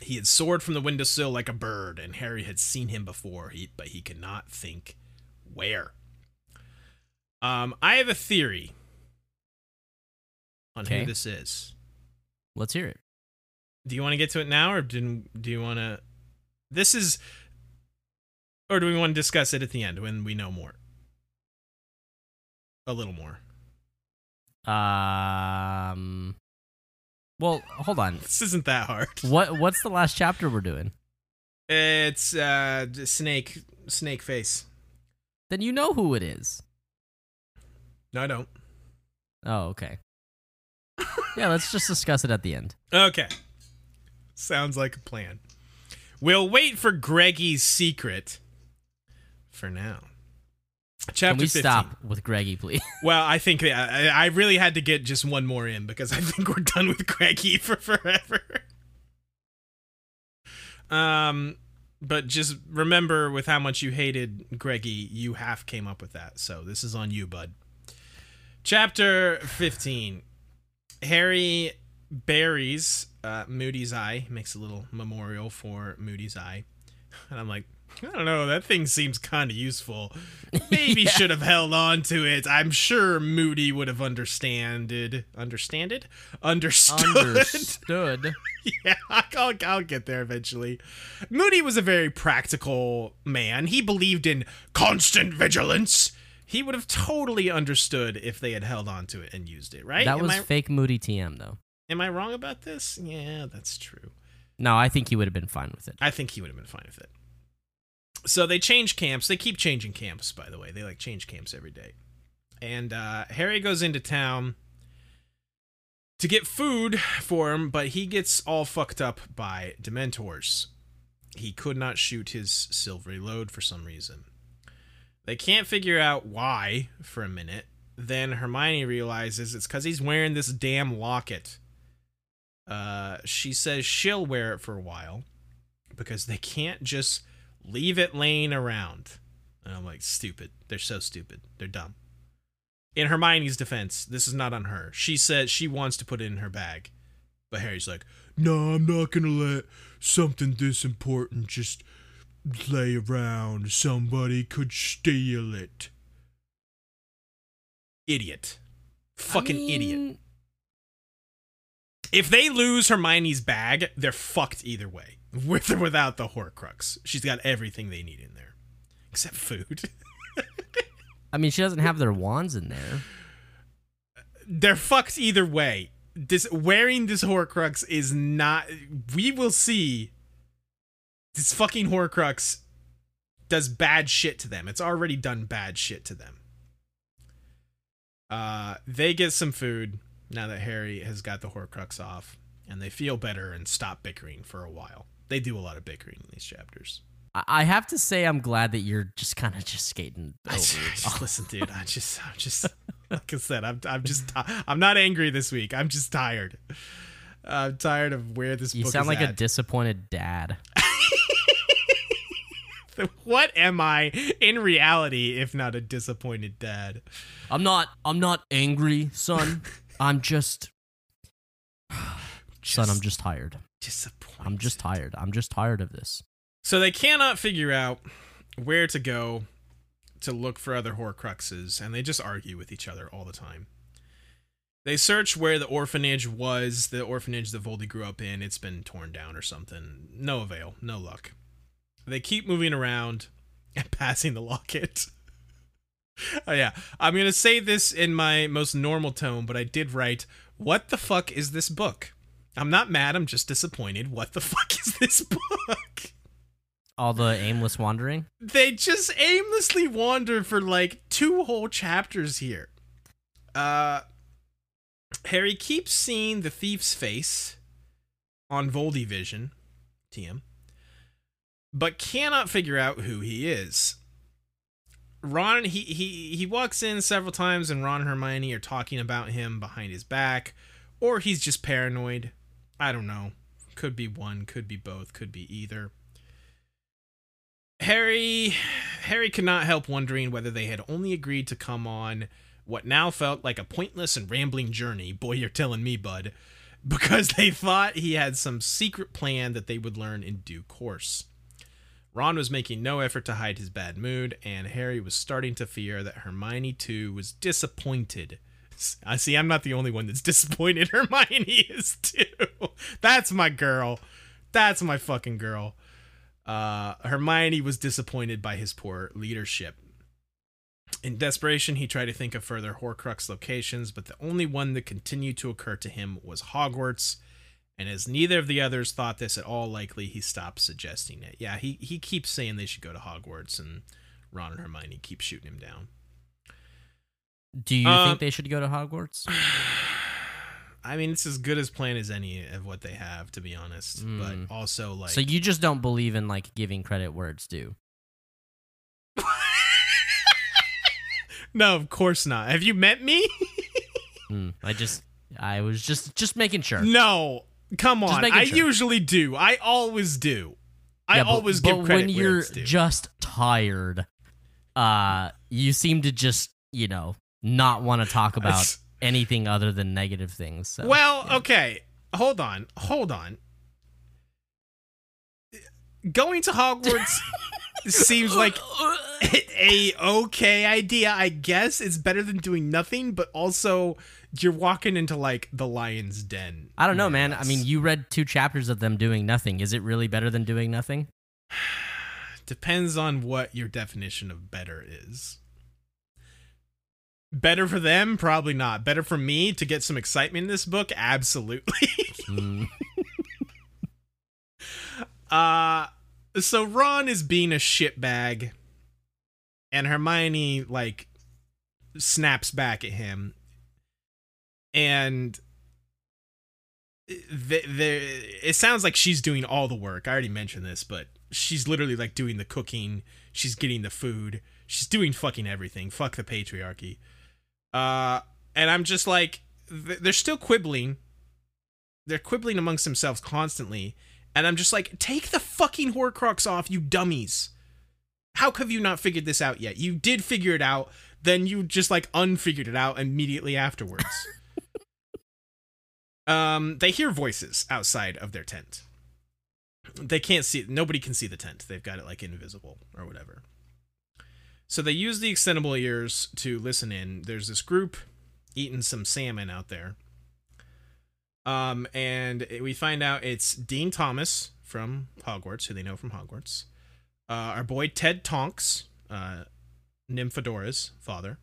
He had soared from the windowsill like a bird, and Harry had seen him before, he, but he could not think where. Um, I have a theory on Okay. who this is. Let's hear it. Do you want to get to it now, or do, do you want to? This is, or do we want to discuss it at the end when we know more? A little more. Um. Well, hold on. This isn't that hard. What What's the last chapter we're doing? It's uh snake snake face. Then you know who it is. No, I don't. Oh, okay. yeah, let's just discuss it at the end. Okay. Sounds like a plan. We'll wait for Greggy's secret for now. Chapter Can we 15. stop with Greggy, please? Well, I think I really had to get just one more in because I think we're done with Greggy for forever. Um, but just remember, with how much you hated Greggy, you half came up with that. So this is on you, bud. Chapter 15. Harry buries uh, Moody's eye, makes a little memorial for Moody's eye. And I'm like, I don't know, that thing seems kind of useful. Maybe Yeah. should have held on to it. I'm sure Moody would have understanded. Understanded? Understood. Understood. yeah, I'll, I'll get there eventually. Moody was a very practical man. He believed in constant vigilance. He would have totally understood if they had held on to it and used it, right? that am, was I, fake Moody TM though. am I wrong about this? Yeah, that's true. No, I think he would have been fine with it. I think he would have been fine with it. So they change camps. They keep changing camps, by the way. They like change camps every day. And uh, Harry goes into town to get food for him, but he gets all fucked up by Dementors. He could not shoot his silvery load for some reason. They can't figure out why for a minute. Then Hermione realizes it's because he's wearing this damn locket. Uh, she says she'll wear it for a while because they can't just leave it laying around. And I'm like, stupid. They're so stupid. They're dumb. In Hermione's defense, this is not on her. She said she wants to put it in her bag. But Harry's like, no, I'm not going to let something this important just lay around. Somebody could steal it. Idiot. Fucking I idiot. If they lose Hermione's bag, they're fucked either way. With or without the Horcrux. She's got everything they need in there. Except food. I mean, she doesn't have their wands in there. they're fucked either way. This wearing this Horcrux is not we will see this fucking Horcrux does bad shit to them. It's already done bad shit to them. Uh they get some food now that Harry has got the Horcrux off and they feel better and stop bickering for a while. They do a lot of bickering in these chapters. I- have to say, I'm glad that you're just kind of just skating over. I just- listen, dude. I just, I'm just, like I said, I'm, I'm just, I'm not angry this week. I'm just tired. I'm tired of where this you book sound like a disappointed dad. what am I in reality if not a disappointed dad? I'm not. I'm not angry, son. I'm just, son. I'm just tired. disappointed. I'm just tired. I'm just tired of this. So they cannot figure out where to go to look for other Horcruxes, and they just argue with each other all the time. They search where the orphanage was, the orphanage that Voldy grew up in. It's been torn down or something. No avail, no luck. They keep moving around and passing the locket. oh, yeah. I'm going to say this in my most normal tone, but I did write, What the fuck is this book? I'm not mad, I'm just disappointed. What the fuck is this book? All the aimless wandering. they just aimlessly wander for like two whole chapters here. Uh Harry keeps seeing the thief's face on Voldy Vision, TM, but cannot figure out who he is. Ron he he he walks in several times and Ron and Hermione are talking about him behind his back or he's just paranoid. I don't know. Could be one, could be both, could be either. Harry Harry could not help wondering whether they had only agreed to come on what now felt like a pointless and rambling journey. Boy, you're telling me, bud. Because they thought he had some secret plan that they would learn in due course. Ron was making no effort to hide his bad mood, and Harry was starting to fear that Hermione too was disappointed. I see. I'm not the only one that's disappointed. Hermione is too. That's my girl. That's my fucking girl. Uh, Hermione was disappointed by his poor leadership. In desperation, he tried to think of further Horcrux locations, but the only one that continued to occur to him was Hogwarts. And as neither of the others thought this at all likely, he stopped suggesting it. Yeah, he, he keeps saying they should go to Hogwarts, and Ron and Hermione keep shooting him down. Do you Uh, think they should go to Hogwarts? I mean, it's as good as plan as any of what they have, to be honest. Mm. But also, like, so you just don't believe in like giving credit where it's due. no, of course not. Have you met me? Mm, I just, I was just, just making sure. no, come on. I sure. usually do. I always do. I Yeah, but- always but give credit when you're just tired, uh, you seem to just you know not want to talk about anything other than negative things. So, well, yeah. okay. Hold on. Hold on. Going to Hogwarts seems like a okay idea, I guess. It's better than doing nothing, but also you're walking into like the lion's den. I don't know, man. I mean, you read two chapters of them doing nothing. Is it really better than doing nothing? depends on what your definition of better is. Better for them, probably not. Better for me to get some excitement in this book, absolutely. Mm, Uh so Ron is being a shitbag and Hermione like snaps back at him and the, the, it sounds like she's doing all the work. I already mentioned this, but she's literally like doing the cooking, she's getting the food, she's doing fucking everything. Fuck the patriarchy. Uh and I'm just like they're still quibbling. They're quibbling amongst themselves constantly. And I'm just like, take the fucking Horcrux off, you dummies. How have you not figured this out yet? You did figure it out, then you just like unfigured it out immediately afterwards. um, they hear voices outside of their tent. They can't see nobody can see the tent. They've got it like invisible or whatever. So they use the extendable ears to listen in. There's this group eating some salmon out there. Um, and we find out it's Dean Thomas from Hogwarts, who they know from Hogwarts. Uh, our boy Ted Tonks, uh, Nymphadora's father,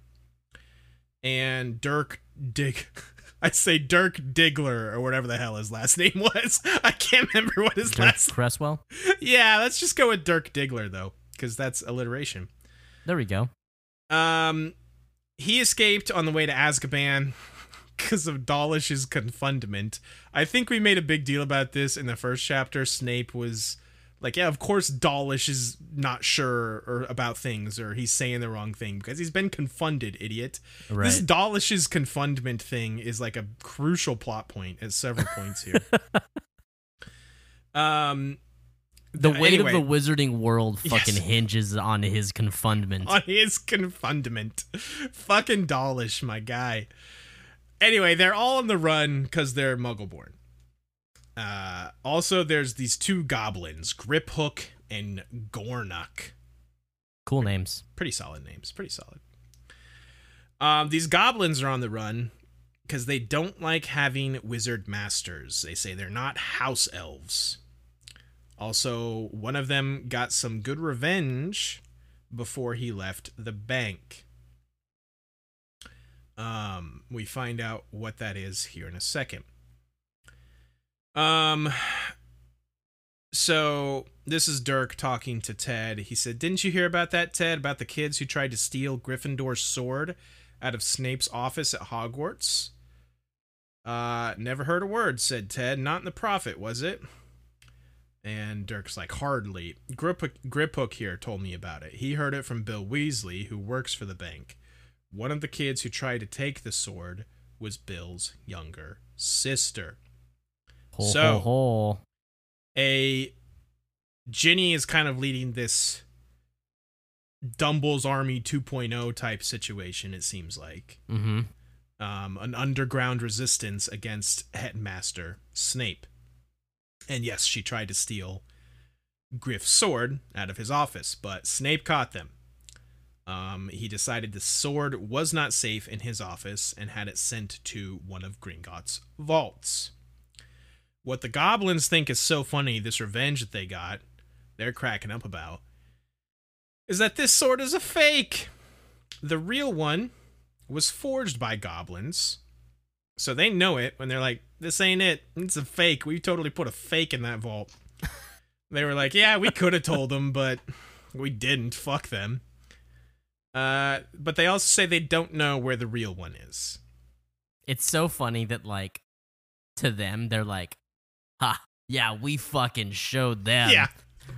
and Dirk Dig. I say Dirk Diggler or whatever the hell his last name was. I can't remember what his last. Dirk last. Cresswell. Yeah, let's just go with Dirk Diggler though, because that's alliteration. There we go. Um, he escaped on the way to Azkaban because of Dawlish's confinement. I think we made a big deal about this in the first chapter. Snape was like, "Yeah, of course Dawlish is not sure or about things, or he's saying the wrong thing because he's been confunded, idiot." Right. This Dawlish's confundment thing is like a crucial plot point at several points here. um, the weight anyway. of the wizarding world fucking Yes. hinges on his confundment on his confundment Fucking Dawlish, my guy. Anyway, they're all on the run because they're Muggleborn. Uh, also, there's these two goblins, Griphook and Gornuk. Cool names. Pretty solid names. Pretty solid. Um, these goblins are on the run because they don't like having wizard masters. They say they're not house elves. Also, one of them got some good revenge before he left the bank. Um, we find out what that is here in a second. Um, so this is Dirk talking to Ted. He said, "Didn't you hear about that, Ted? About the kids who tried to steal Gryffindor's sword out of Snape's office at Hogwarts?" Uh, never heard a word," said Ted. "Not in the Prophet, was it?" And Dirk's like, "Hardly. Grip Griphook here told me about it. He heard it from Bill Weasley, who works for the bank. One of the kids who tried to take the sword was Bill's younger sister." Ho, So- ho, ho. a Ginny is kind of leading this Dumble's Army 2.0 type situation. It seems like Mm-hmm. um, an underground resistance against Headmaster Snape. And yes, she tried to steal Griff's sword out of his office, but Snape caught them. Um, he decided the sword was not safe in his office and had it sent to one of Gringotts' vaults. What the goblins think is so funny, this revenge that they got, they're cracking up about, is that this sword is a fake. The real one was forged by goblins. So they know it when they're like, this ain't it. It's a fake. We totally put a fake in that vault. they were like, yeah, we could have told them, but we didn't. Fuck them. Uh, but they also say they don't know where the real one is. It's so funny that like to them they're like, "Ha, yeah, we fucking showed them." Yeah.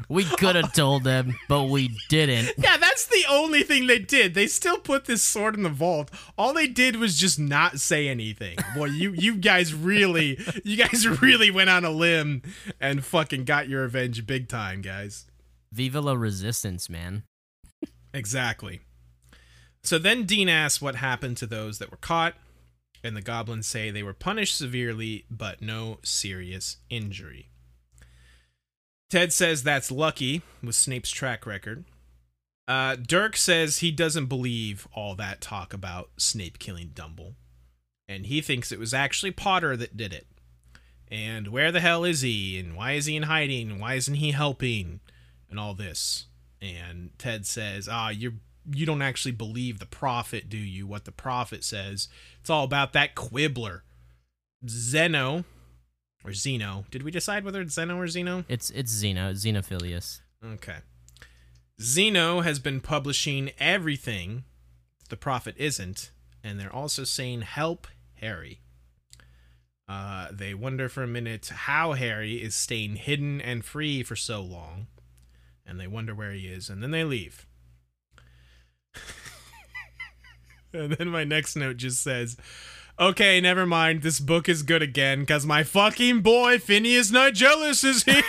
We could have told them, but we didn't. Yeah, that's the only thing they did. They still put this sword in the vault. All they did was just not say anything. Boy, you you guys really you guys really went on a limb and fucking got your revenge big time, guys. Viva la resistance, man. Exactly. So then Dean asks what happened to those that were caught, and the goblins say they were punished severely, but no serious injury. Ted says that's lucky with Snape's track record. Uh, Dirk says he doesn't believe all that talk about Snape killing Dumble, and he thinks it was actually Potter that did it. And where the hell is he? And why is he in hiding? Why isn't he helping? And all this. And Ted says, "Ah, you're you don't actually believe the prophet, do you? What the prophet says? It's all about that quibbler, Zeno, or Zeno. Did we decide whether it's Zeno or Zeno? It's it's Xeno, Xenophilius. Okay. Zeno has been publishing everything the prophet isn't, and they're also saying help Harry. Uh, they wonder for a minute how Harry is staying hidden and free for so long, and they wonder where he is, and then they leave. and then my next note just says, Okay, never mind. This book is good again because my fucking boy Phineas Nigellus is here.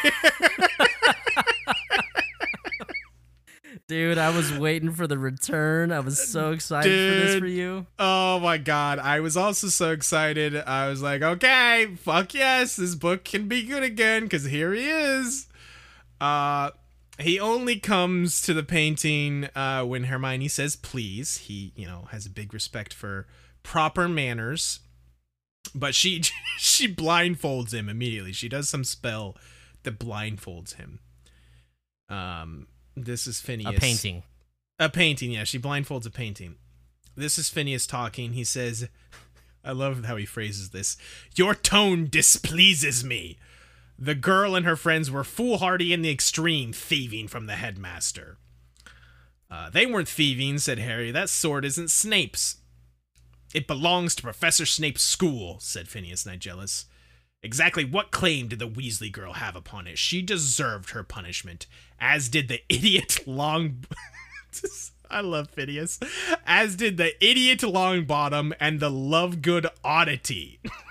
Dude, I was waiting for the return. I was so excited for this for you. Oh my god, I was also so excited. I was like, okay, fuck yes, this book can be good again because here he is. Uh, he only comes to the painting uh, when Hermione says please. He, you know, has a big respect for proper manners, but she she blindfolds him immediately. She does some spell that blindfolds him. Um, this is Phineas. A painting. A painting, yeah. She blindfolds a painting. This is Phineas talking. He says, I love how he phrases this. Your tone displeases me. The girl and her friends were foolhardy in the extreme, thieving from the headmaster. Uh, they weren't thieving, said Harry. That sword isn't Snape's. It belongs to Professor Snape's school, said Phineas Nigellus. Exactly what claim did the Weasley girl have upon it? She deserved her punishment, as did the idiot Long. I love Phineas. As did the idiot Longbottom and the Lovegood oddity.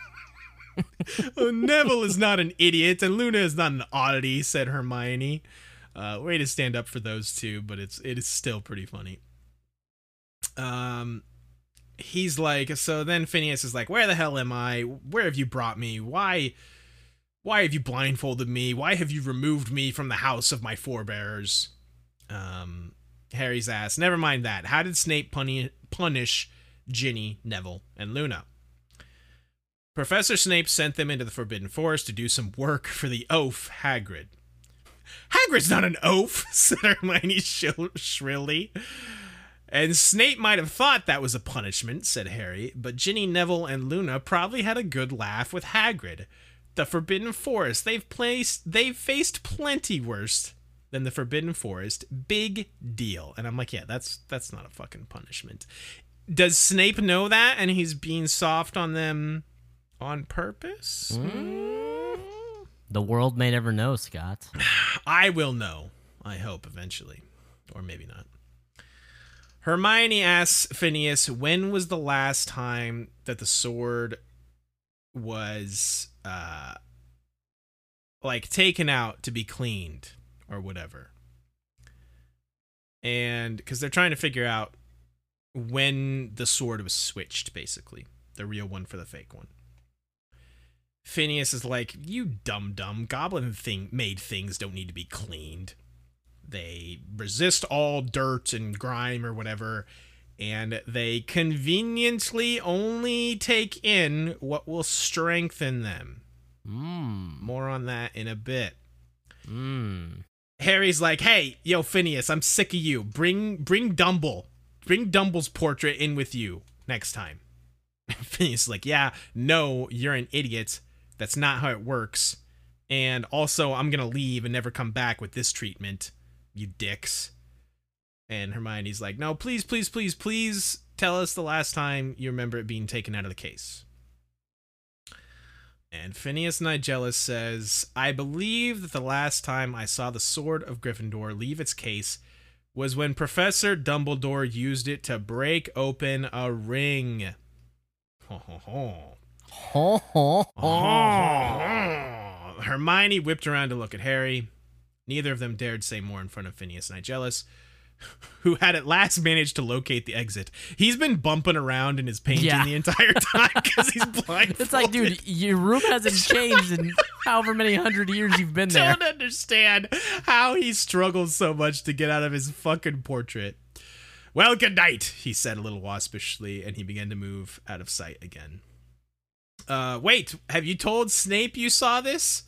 Neville is not an idiot, and Luna is not an oddity," said Hermione. Uh, way to stand up for those two, but it's it is still pretty funny. Um, he's like, so then Phineas is like, "Where the hell am I? Where have you brought me? Why, why have you blindfolded me? Why have you removed me from the house of my forebears?" Um, Harry's ass. "Never mind that. How did Snape puni- punish Ginny, Neville, and Luna?" Professor Snape sent them into the Forbidden Forest to do some work for the oaf Hagrid. Hagrid's not an oaf, said Hermione shrill- shrilly. And Snape might have thought that was a punishment, said Harry, but Ginny, Neville, and Luna probably had a good laugh with Hagrid. The Forbidden Forest, they've placed they've faced plenty worse than the Forbidden Forest. Big deal. And I'm like, yeah, that's that's not a fucking punishment. Does Snape know that and he's being soft on them on purpose? The world may never know, Scott. I will know. I hope eventually, or maybe not. Hermione asks Phineas, "When was the last time that the sword was uh like taken out to be cleaned or whatever?" And cuz they're trying to figure out when the sword was switched basically, the real one for the fake one. Phineas is like, "You dumb dumb goblin thing made things don't need to be cleaned. They resist all dirt and grime or whatever, and they conveniently only take in what will strengthen them. Mmm. More on that in a bit." Mmm. Harry's like, "Hey, yo, Phineas, I'm sick of you. Bring bring Dumble, bring Dumble's portrait in with you next time." Phineas is like, "Yeah, no, you're an idiot. That's not how it works. And also, I'm gonna leave and never come back with this treatment, you dicks." And Hermione's like, "No, please, please, please, please tell us the last time you remember it being taken out of the case." And Phineas Nigellus says, I believe that the last time I saw the sword of Gryffindor leave its case was when Professor Dumbledore used it to break open a ring. Ho, ho, ho. Hermione whipped around to look at Harry. Neither of them dared say more in front of Phineas Nigellus, who had at last managed to locate the exit. He's been bumping around in his painting Yeah. the entire time because he's blind. It's like, dude, your room hasn't changed in however many hundred years you've been there. I don't understand how he struggles so much to get out of his fucking portrait. Well, good night, he said a little waspishly, and he began to move out of sight again. Uh, wait, have you told Snape you saw this?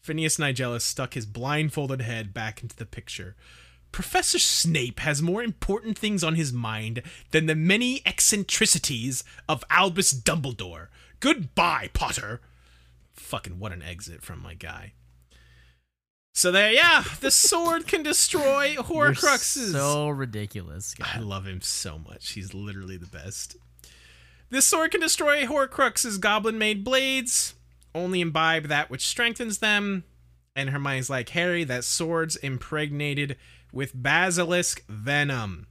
Phineas Nigellus stuck his blindfolded head back into the picture. Professor Snape has more important things on his mind than the many eccentricities of Albus Dumbledore. Goodbye, Potter. Fucking what an exit from my guy. So there, yeah, the sword can destroy You're Horcruxes. so ridiculous. I love him so much. He's literally the best. This sword can destroy Horcruxes' goblin-made blades. Only imbibe that which strengthens them. And Hermione's like, Harry, that sword's impregnated with basilisk venom.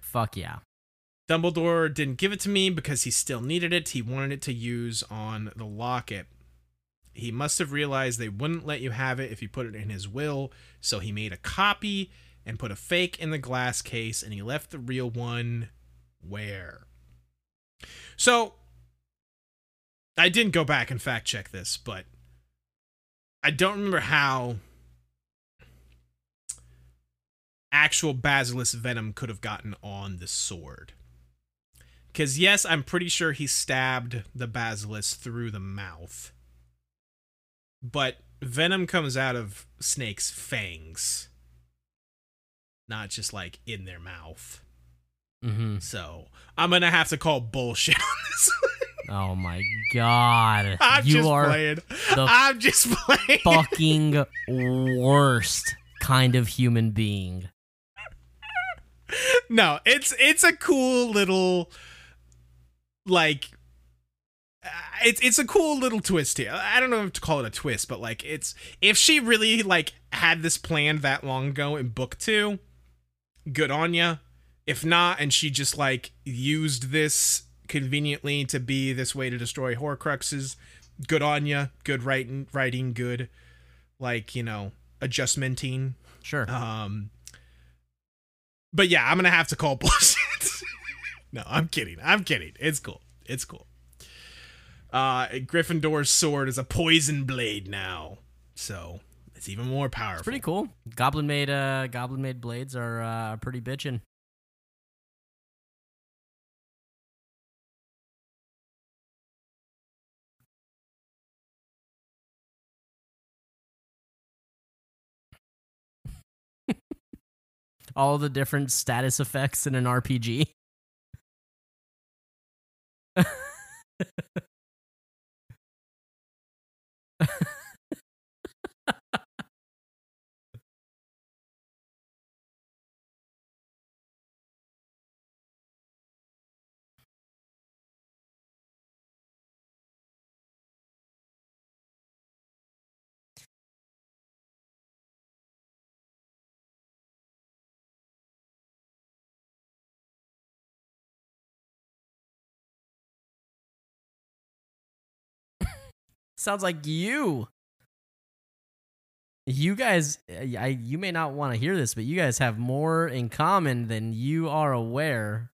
Fuck yeah. Dumbledore didn't give it to me because he still needed it. He wanted it to use on the locket. He must have realized they wouldn't let you have it if you put it in his will, so he made a copy and put a fake in the glass case, and he left the real one where? So, I didn't go back and fact check this, but I don't remember how actual basilisk venom could have gotten on the sword. Because, yes, I'm pretty sure he stabbed the basilisk through the mouth. But venom comes out of snakes' fangs, not just like in their mouth. Hmm So, I'm to have to call bullshit on this. Oh my god. I'm you just are playing. the I'm just playing. fucking worst kind of human being. no, it's it's a cool little like uh, it's it's a cool little twist here. I don't know if to call it a twist, but like it's if she really like had this planned that long ago in book 2, good on ya. If not and she just like used this conveniently to be this way to destroy horcruxes, good on ya. Good writing writing good like, you know, adjustmenting Sure. um, but yeah, I'm gonna have to call bullshit. no, I'm kidding. I'm kidding. It's cool. It's cool. Uh, Gryffindor's sword is a poison blade now, so it's even more powerful. It's pretty cool. Goblin made uh goblin made blades are uh pretty bitchin'. All the different status effects in an RPG. Sounds like you. You guys, I, you may not want to hear this, but you guys have more in common than you are aware.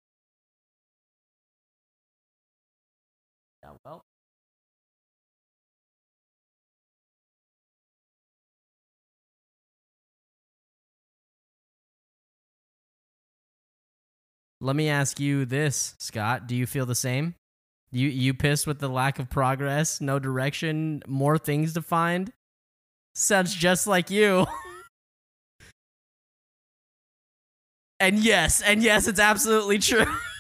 Yeah, well. Let me ask you this, Scott. Do you feel the same? You you pissed with the lack of progress, no direction, more things to find? Sounds just like you. and yes, and yes, it's absolutely true.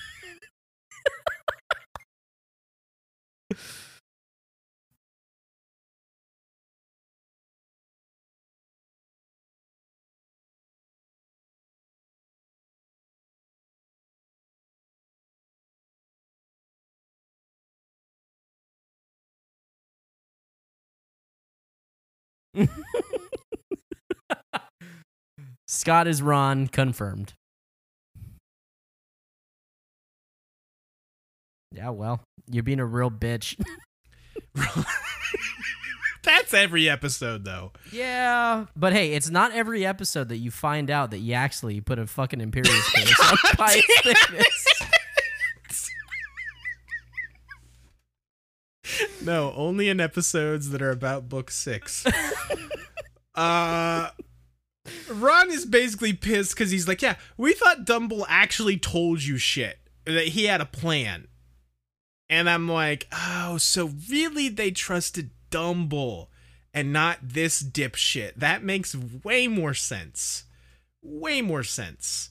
Scott is Ron, confirmed. Yeah, well, you're being a real bitch. That's every episode, though. yeah, but hey, it's not every episode that you find out that you actually put a fucking Imperius face on Pius Thicknesse. No, only in episodes that are about book six. uh Ron is basically pissed because he's like, Yeah, we thought Dumble actually told you shit. That he had a plan. And I'm like, oh, so really they trusted Dumble and not this dipshit. That makes way more sense. Way more sense.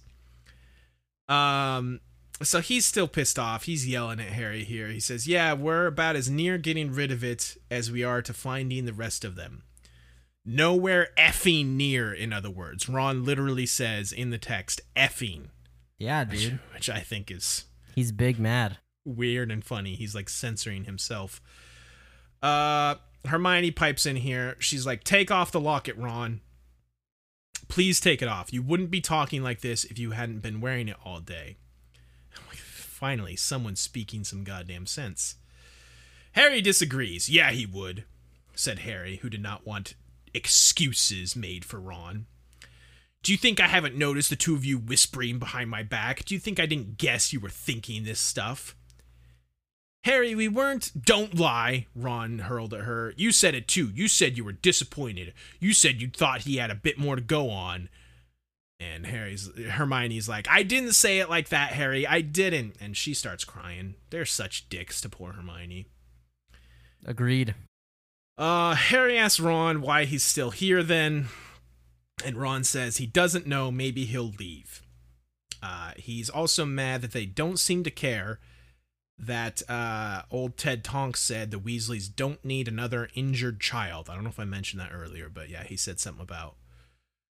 Um so he's still pissed off. He's yelling at Harry here. He says, Yeah, we're about as near getting rid of it as we are to finding the rest of them. Nowhere effing near, in other words. Ron literally says in the text, effing, Yeah, which, dude. which I think is He's big mad. weird and funny. He's like censoring himself. Uh Hermione pipes in here. She's like, "Take off the locket, Ron. Please take it off. You wouldn't be talking like this if you hadn't been wearing it all day." I'm like, Finally, someone speaking some goddamn sense. Harry disagrees. Yeah, he would, said Harry, who did not want excuses made for Ron. Do you think I haven't noticed the two of you whispering behind my back? Do you think I didn't guess you were thinking this stuff? Harry, we weren't. Don't lie, Ron hurled at her. You said it too. You said you were disappointed. You said you thought he had a bit more to go on. And Harry's Hermione's like, I didn't say it like that, Harry. I didn't. And she starts crying. They're such dicks to poor Hermione. Agreed. Uh, Harry asks Ron why he's still here then, and Ron says he doesn't know, maybe he'll leave. Uh, he's also mad that they don't seem to care that uh, old Ted Tonks said the Weasleys don't need another injured child. I don't know if I mentioned that earlier, but yeah, he said something about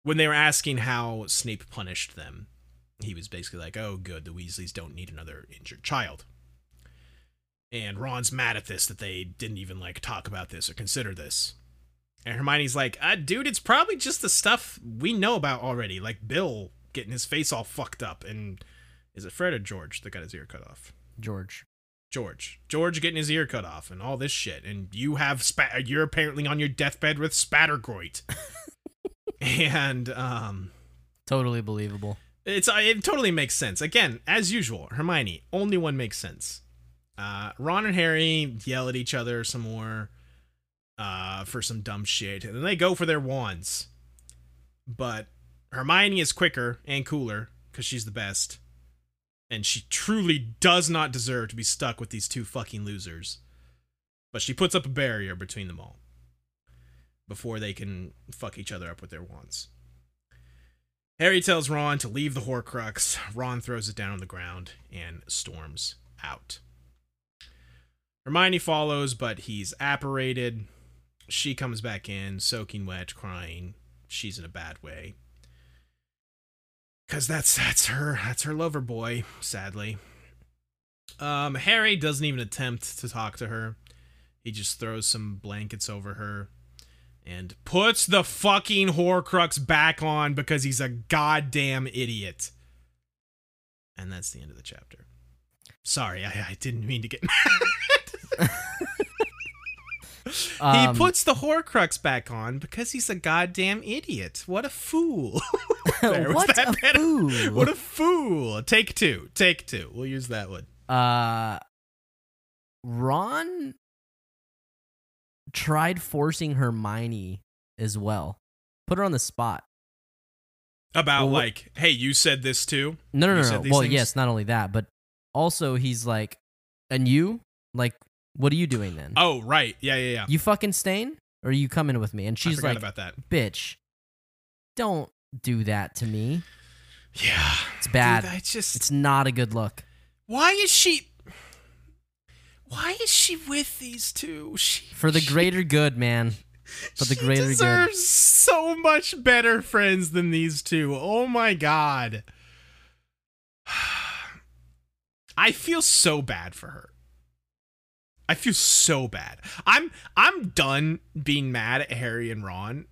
when they were asking how Snape punished them. He was basically like, "Oh, good, the Weasleys don't need another injured child." And Ron's mad at this that they didn't even like talk about this or consider this. And Hermione's like, uh, dude, it's probably just the stuff we know about already, like Bill getting his face all fucked up. And is it Fred or George that got his ear cut off? George. George. George getting his ear cut off and all this shit. And you have spat. You're apparently on your deathbed with Spattergroit. and um, Totally believable. it's uh, it totally makes sense. Again, as usual, Hermione only one makes sense. Uh, Ron and Harry yell at each other some more uh, for some dumb shit, and then they go for their wands. But Hermione is quicker and cooler because she's the best, and she truly does not deserve to be stuck with these two fucking losers. But she puts up a barrier between them all before they can fuck each other up with their wands. Harry tells Ron to leave the Horcrux. Ron throws it down on the ground and storms out. Hermione follows, but he's apparated. She comes back in, soaking wet, crying. She's in a bad way. Cause that's that's her that's her lover boy, sadly. Um, Harry doesn't even attempt to talk to her. He just throws some blankets over her and puts the fucking Horcrux back on because he's a goddamn idiot. And that's the end of the chapter. Sorry, I, I didn't mean to get. Um, he puts the Horcrux back on because he's a goddamn idiot. What a fool. There, what a better? fool. What a fool. Take two. Take two. We'll use that one. uh, Ron tried forcing Hermione as well. Put her on the spot. About Well, like, hey, you said this too. No, no, You no, no. Well, things? yes, not only that, but also he's like, and you, like, what are you doing then? Oh, right. Yeah, yeah, yeah. You fucking staying, or are you coming with me? And she's like, about that. bitch, don't do that to me. Yeah. It's bad. Dude, I just It's not a good look. Why is she Why is she with these two? She For the she- greater good, man. For the greater good. deserves so much better friends than these two. Oh my god. I feel so bad for her. I feel so bad. I'm I'm done being mad at Harry and Ron.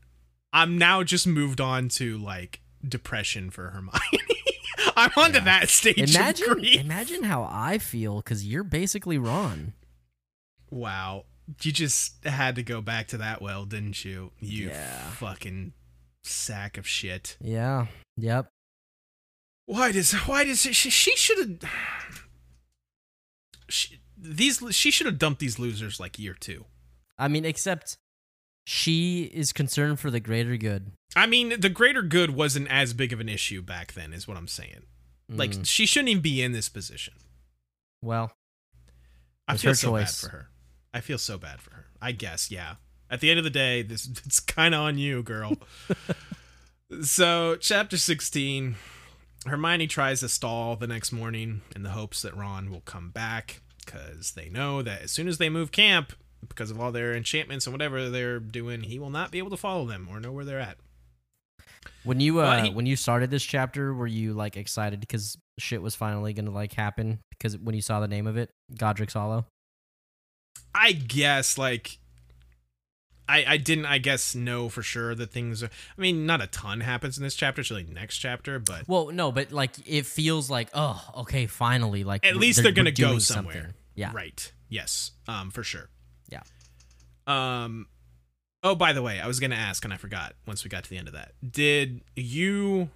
I'm now just moved on to like depression for Hermione. I'm on to Yeah. that stage Imagine, imagine how I feel because you're basically Ron. Wow. You just had to go back to that well, didn't you? You Yeah. fucking sack of shit. Yeah. Yep. Why does why does she, she should have she, these she should have dumped these losers like year 2. I mean, except she is concerned for the greater good. I mean, the greater good wasn't as big of an issue back then is what I'm saying. Like Mm, she shouldn't even be in this position. well, I feel her so choice. bad for her. I feel so bad for her. I guess, yeah. At the end of the day, this it's kind of on you, girl. so, chapter 16, Hermione tries to stall the next morning in the hopes that Ron will come back cuz they know that as soon as they move camp because of all their enchantments and whatever they're doing, he will not be able to follow them or know where they're at. when you uh, he- when you started this chapter, were you like excited because shit was finally gonna like happen? Because when you saw the name of it, Godric's Hollow. I guess like I I didn't I guess know for sure that things are I mean not a ton happens in this chapter, it's really next chapter, but Well, no, but like it feels like oh, okay, finally, like At least they're gonna go somewhere. something. Yeah. right. Yes. Um for sure. Yeah. Um Oh, by the way, I was going to ask and I forgot once we got to the end of that. Did you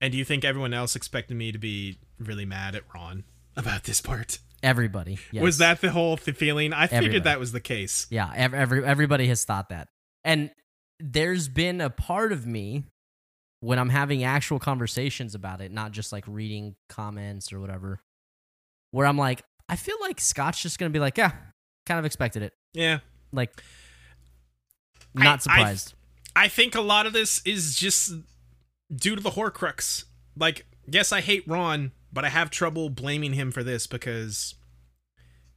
and do you think everyone else expected me to be really mad at Ron about this part? Everybody. Yes. Was that the whole th- feeling? I figured Everybody. that was the case. Yeah, ev- every everybody has thought that. And there's been a part of me when I'm having actual conversations about it, not just like reading comments or whatever, where I'm like, I feel like Scott's just gonna be like, yeah, kind of expected it. Yeah. Like, not I- surprised. I think a lot of this is just due to the Horcrux. Like, yes, I hate Ron, but I have trouble blaming him for this because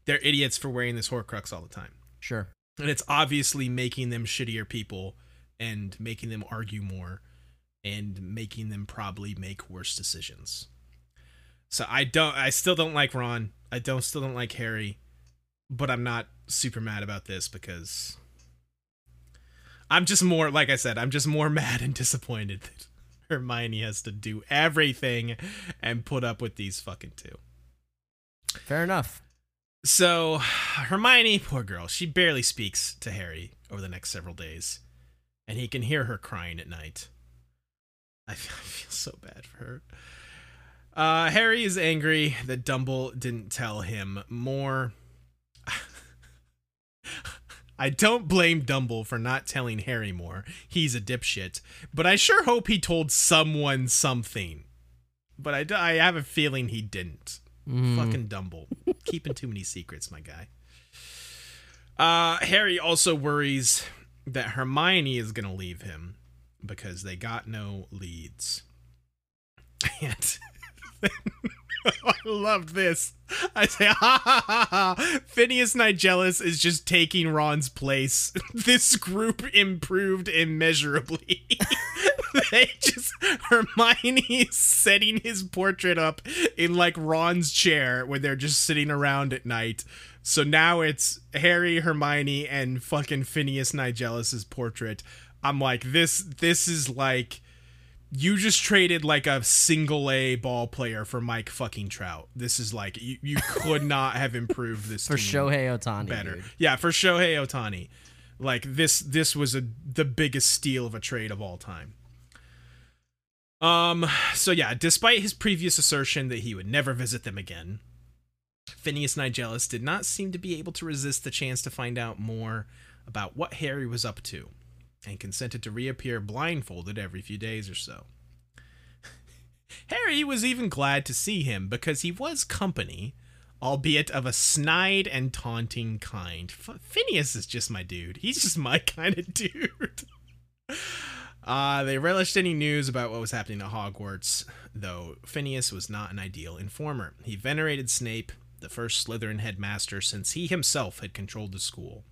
they're idiots for wearing this Horcrux all the time. sure. And it's obviously making them shittier people and making them argue more and making them probably make worse decisions. So I don't I still don't like Ron. I don't still don't like Harry, but I'm not super mad about this because I'm just more like I said, I'm just more mad and disappointed that Hermione has to do everything and put up with these fucking two. Fair enough. So, Hermione, poor girl, she barely speaks to Harry over the next several days, and he can hear her crying at night. I feel, I feel so bad for her. Uh, Harry is angry that Dumble didn't tell him more. I don't blame Dumble for not telling Harry more. He's a dipshit. But I sure hope he told someone something. But I, I have a feeling he didn't. Mm, Fucking Dumble. Keeping too many secrets, my guy. Uh, Harry also worries that Hermione is going to leave him because they got no leads. And I loved this. I say, ha ha ha ha. Phineas Nigellus is just taking Ron's place. This group improved immeasurably. they just Hermione is setting his portrait up in like Ron's chair when they're just sitting around at night. So now it's Harry, Hermione, and fucking Phineas Nigellus's portrait. I'm like, this this is like you just traded like a single A ball player for Mike fucking Trout. This is like you, you could not have improved this for Shohei Ohtani. better. dude. Yeah, for Shohei Ohtani. Like this this was a the biggest steal of a trade of all time. Um so yeah, despite his previous assertion that he would never visit them again, Phineas Nigellus did not seem to be able to resist the chance to find out more about what Harry was up to and consented to reappear blindfolded every few days or so. Harry was even glad to see him because he was company, albeit of a snide and taunting kind. Phineas is just my dude. He's just my kind of dude. Uh, they relished any news about what was happening at Hogwarts, though Phineas was not an ideal informer. He venerated Snape, the first Slytherin headmaster since he himself had controlled the school,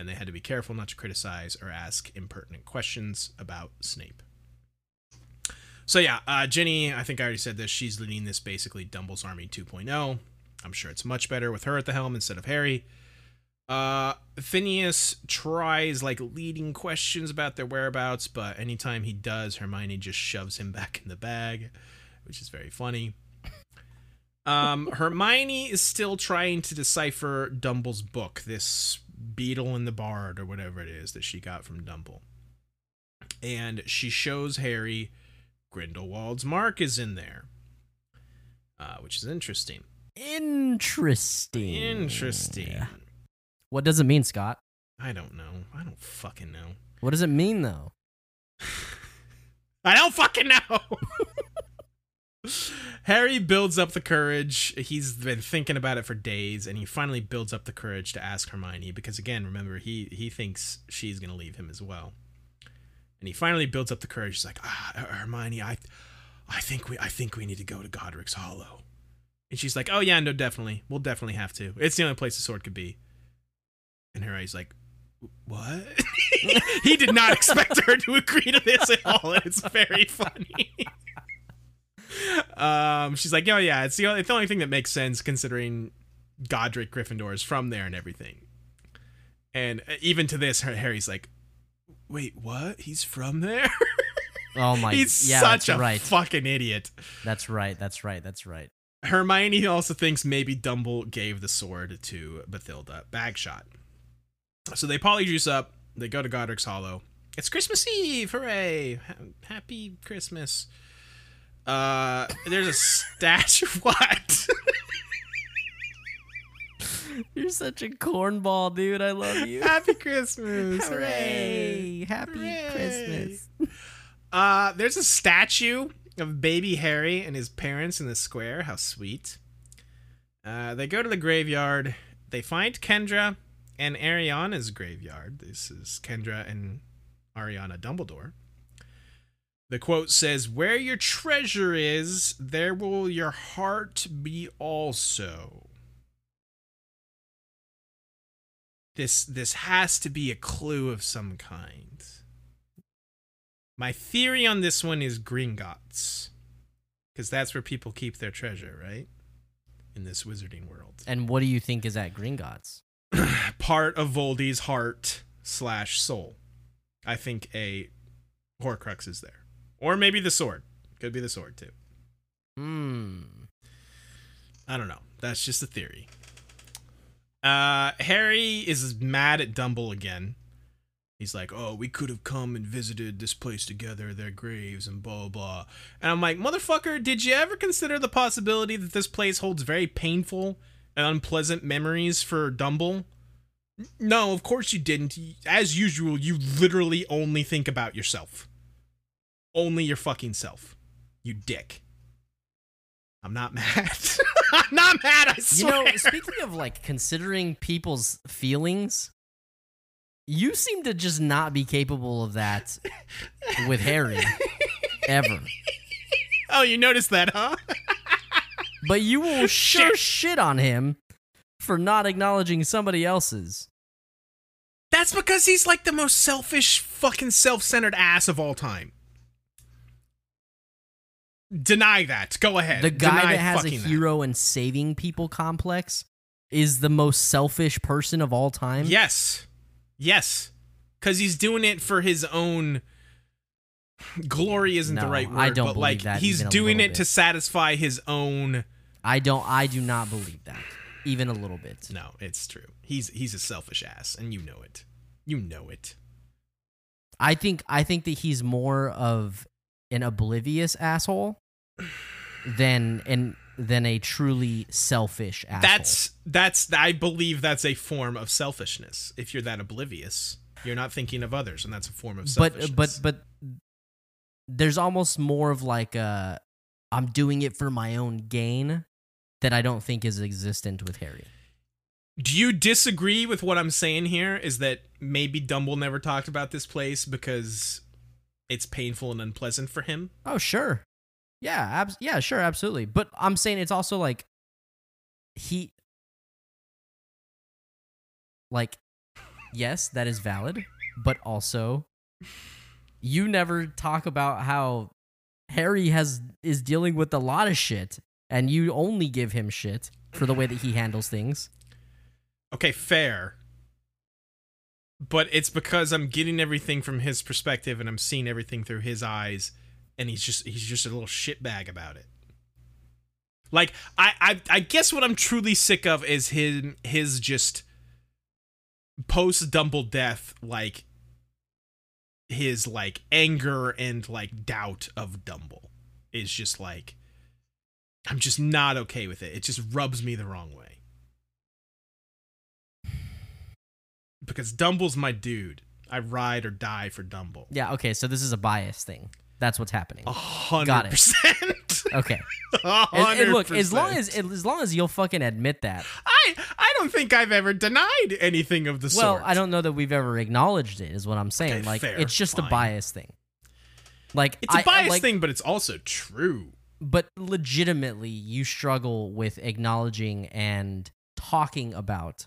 and they had to be careful not to criticize or ask impertinent questions about Snape. So yeah, uh, Ginny, I think I already said this. She's leading this basically Dumble's Army 2.0. I'm sure it's much better with her at the helm instead of Harry. Uh, Phineas tries like leading questions about their whereabouts, but anytime he does, Hermione just shoves him back in the bag, which is very funny. Um, Hermione is still trying to decipher Dumble's book, this Beedle in the Bard or whatever it is that she got from Dumble. And she shows Harry Grindelwald's mark is in there, uh, which is interesting. Interesting. Interesting. What does it mean, Scott? I don't know. I don't fucking know. What does it mean, though? I don't fucking know. Harry builds up the courage. He's been thinking about it for days, and he finally builds up the courage to ask Hermione because, again, remember he he thinks she's gonna leave him as well. And he finally builds up the courage. He's like, ah, Hermione, I, I think we I think we need to go to Godric's Hollow. And she's like, oh yeah, no, definitely, we'll definitely have to. It's the only place the sword could be. And Harry's like, what? he did not expect her to agree to this at all. It's very funny. um, she's like, oh yeah, it's the only, it's the only thing that makes sense considering Godric Gryffindor is from there and everything. And uh, even to this, Harry's like, wait, what? He's from there? Oh my! He's yeah, such a right. fucking idiot. That's right. That's right. That's right. Hermione also thinks maybe Dumble gave the sword to Bathilda. Bagshot. So they polyjuice up. They go to Godric's Hollow. It's Christmas Eve! Hooray! Ha- happy Christmas. Uh, there's a statue. What? You're such a cornball, dude. I love you. happy Christmas! Hooray! Happy Hooray. Christmas. Uh, there's a statue of baby Harry and his parents in the square. How sweet. Uh, they go to the graveyard. They find Kendra and Ariana's graveyard. This is Kendra and Ariana Dumbledore. The quote says, Where your treasure is, there will your heart be also. This this has to be a clue of some kind. My theory on this one is Gringotts. Because that's where people keep their treasure, right? In this wizarding world. And what do you think is at Gringotts? Part of Voldy's heart slash soul. I think a Horcrux is there. Or maybe the sword. Could be the sword too. Hmm. I don't know. That's just a theory. Uh, Harry is mad at Dumble again. He's like, "Oh, we could have come and visited this place together, their graves, and blah blah." And I'm like, "Motherfucker, did you ever consider the possibility that this place holds very painful and unpleasant memories for Dumble?" No, of course you didn't. As usual, you literally only think about yourself. Only your fucking self. You dick. I'm not mad. I'm not mad, I swear. You know, speaking of like considering people's feelings, you seem to just not be capable of that with Harry ever. oh, you noticed that, huh? But you will sure Shit. shit on him for not acknowledging somebody else's. That's because he's like the most selfish, fucking self centered ass of all time. Deny that. Go ahead. The guy Deny that has a fucking that. hero and saving people complex is the most selfish person of all time. Yes. Yes. Because he's doing it for his own. Glory isn't the right word, I don't but believe like that he's doing it to satisfy his own. I don't I do not believe that. Even a little bit. No, it's true. He's he's a selfish ass, and you know it. You know it. I think I think that he's more of an oblivious asshole than an than a truly selfish asshole. That's that's I believe that's a form of selfishness. If you're that oblivious, you're not thinking of others, and that's a form of uh, selfishness. but but but there's almost more of like a I'm doing it for my own gain that I don't think is existent with Harry. do you disagree with what I'm saying here? Is that maybe Dumble never talked about this place because it's painful and unpleasant for him? Oh sure, yeah, abs- yeah, sure, absolutely. But I'm saying it's also like he, like, yes, that is valid, but also you never talk about how Harry has is dealing with a lot of shit, and you only give him shit for the way that he handles things. Okay, fair. But it's because I'm getting everything from his perspective and I'm seeing everything through his eyes, and he's just he's just a little shitbag about it. Like I, I I guess what I'm truly sick of is his his just post Dumble death like his like anger and like doubt of Dumble is just like I'm just not okay with it. It just rubs me the wrong way. Because Dumble's my dude. I ride or die for Dumble. Yeah, okay, so this is a bias thing. That's what's happening. A hundred percent. Okay. And, and look, as long as as long as you'll fucking admit that. I I don't think I've ever denied anything of the Well, sort. Well, I don't know that we've ever acknowledged it. Is what I'm saying. Okay, like fair, it's just fine. a bias thing. Like It's a I- I bias like- thing, but it's also true. but legitimately you struggle with acknowledging and talking about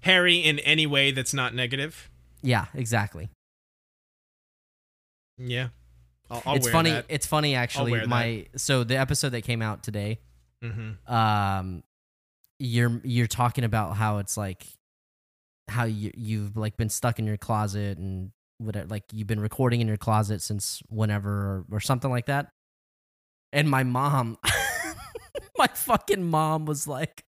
Harry in any way that's not negative. yeah exactly Yeah, I'll, I'll it's funny That. it's funny actually wear that. my so the episode that came out today Mm-hmm. um you're you're talking about how it's like how you you've like been stuck in your closet and whatever like you've been recording in your closet since whenever or, or something like that and my mom my fucking mom was like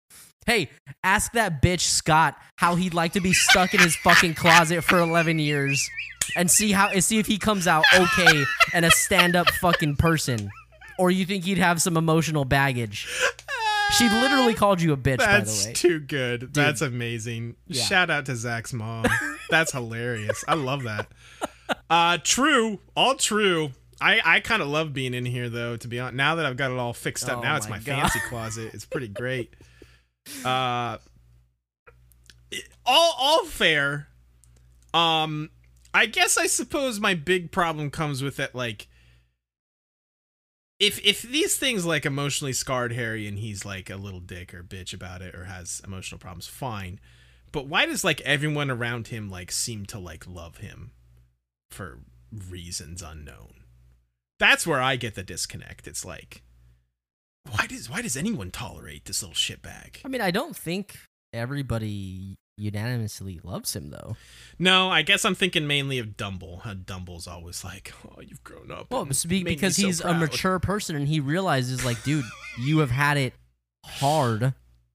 hey ask that bitch scott how he'd like to be stuck in his fucking closet for 11 years and see how and see if he comes out okay and a stand-up fucking person or you think he'd have some emotional baggage she literally called you a bitch, by the That's way. too good. That's amazing. Yeah. Shout out to Zach's mom. That's hilarious. I love that. Uh true. All true. I, I kind of love being in here though, to be honest. Now that I've got it all fixed up, Oh now it's my my fancy closet. It's pretty great. Uh all all fair. Um I guess I suppose my big problem comes with that like if if these things like emotionally scarred Harry and he's like a little dick or bitch about it or has emotional problems, fine. But why does like everyone around him like seem to like love him for reasons unknown? That's where I get the disconnect. It's like why does why does anyone tolerate this little shitbag? I mean, I don't think everybody unanimously loves him, though. No, I guess I'm thinking mainly of Dumble. How Dumble's always like, "Oh, you've grown up." Well, it's be- because so he's a mature person and he realizes, like, dude, you have had it hard,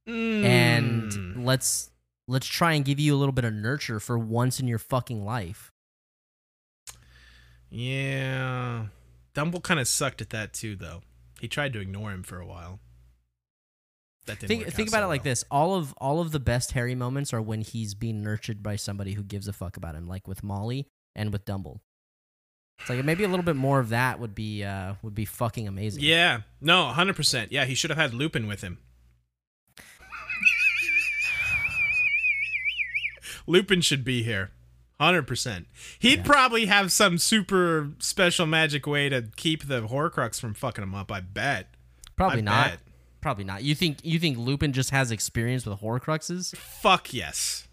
Mm. and let's let's try and give you a little bit of nurture for once in your fucking life. Yeah. Dumble kind of sucked at that too, though. He tried to ignore him for a while. That didn't think think out about so it like well. this: all of all of the best Harry moments are when he's being nurtured by somebody who gives a fuck about him, like with Molly and with Dumble. It's like maybe a little bit more of that would be uh would be fucking amazing. Yeah. No, 100%. Yeah, he should have had Lupin with him. Lupin should be here. 100%. He'd Yeah. probably have some super special magic way to keep the Horcrux from fucking him up, I bet. probably I not. bet. Probably not. You think you think Lupin just has experience with Horcruxes? Fuck yes.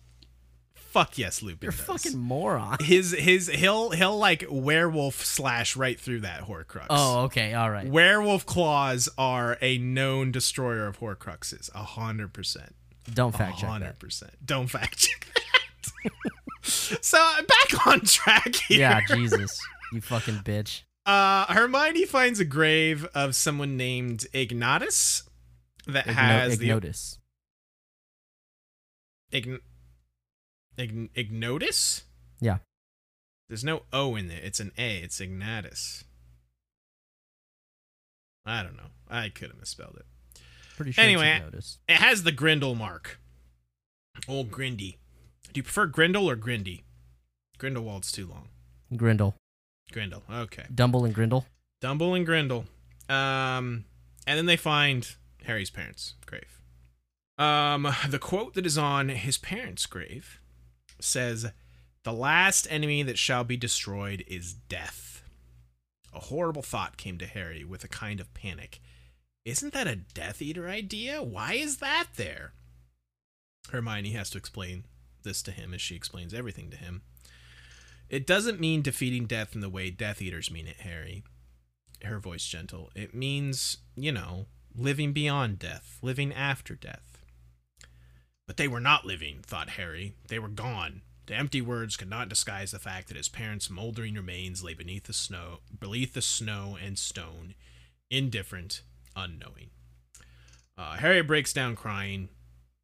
Fuck yes, Lupin You're does. fucking moron. his his he'll he'll like werewolf slash right through that Horcrux. Oh, okay, all right. Werewolf claws are a known destroyer of Horcruxes. A hundred percent. Don't fact check that. hundred percent. Don't fact check that. so back on track here. Yeah, Jesus, you fucking bitch. Uh, Hermione finds a grave of someone named Ignatus that Igno- has the Ignotus. Ign- Ign- Ignotus. Yeah. There's no O in it. It's an A. It's Ignatus. I don't know. I could have misspelled it. Pretty sure Anyway. It has the Grindel mark. Old Grindy. Do you prefer Grindel or Grindy? Grindelwald's too long. Grindel. Grindel. Okay. Dumble and Grindel. Dumble and Grindel. Um, and then they find Harry's parents' grave. Um, the quote that is on his parents' grave says, "The last enemy that shall be destroyed is death." A horrible thought came to Harry with a kind of panic. Isn't that a Death Eater idea? Why is that there? Hermione has to explain this to him as she explains everything to him. It doesn't mean defeating death in the way Death Eaters mean it, Harry. Her voice gentle. It means, you know, living beyond death, living after death. But they were not living, thought Harry. They were gone. The empty words could not disguise the fact that his parents' moldering remains lay beneath the snow, beneath the snow and stone, indifferent, unknowing. Uh, Harry breaks down crying.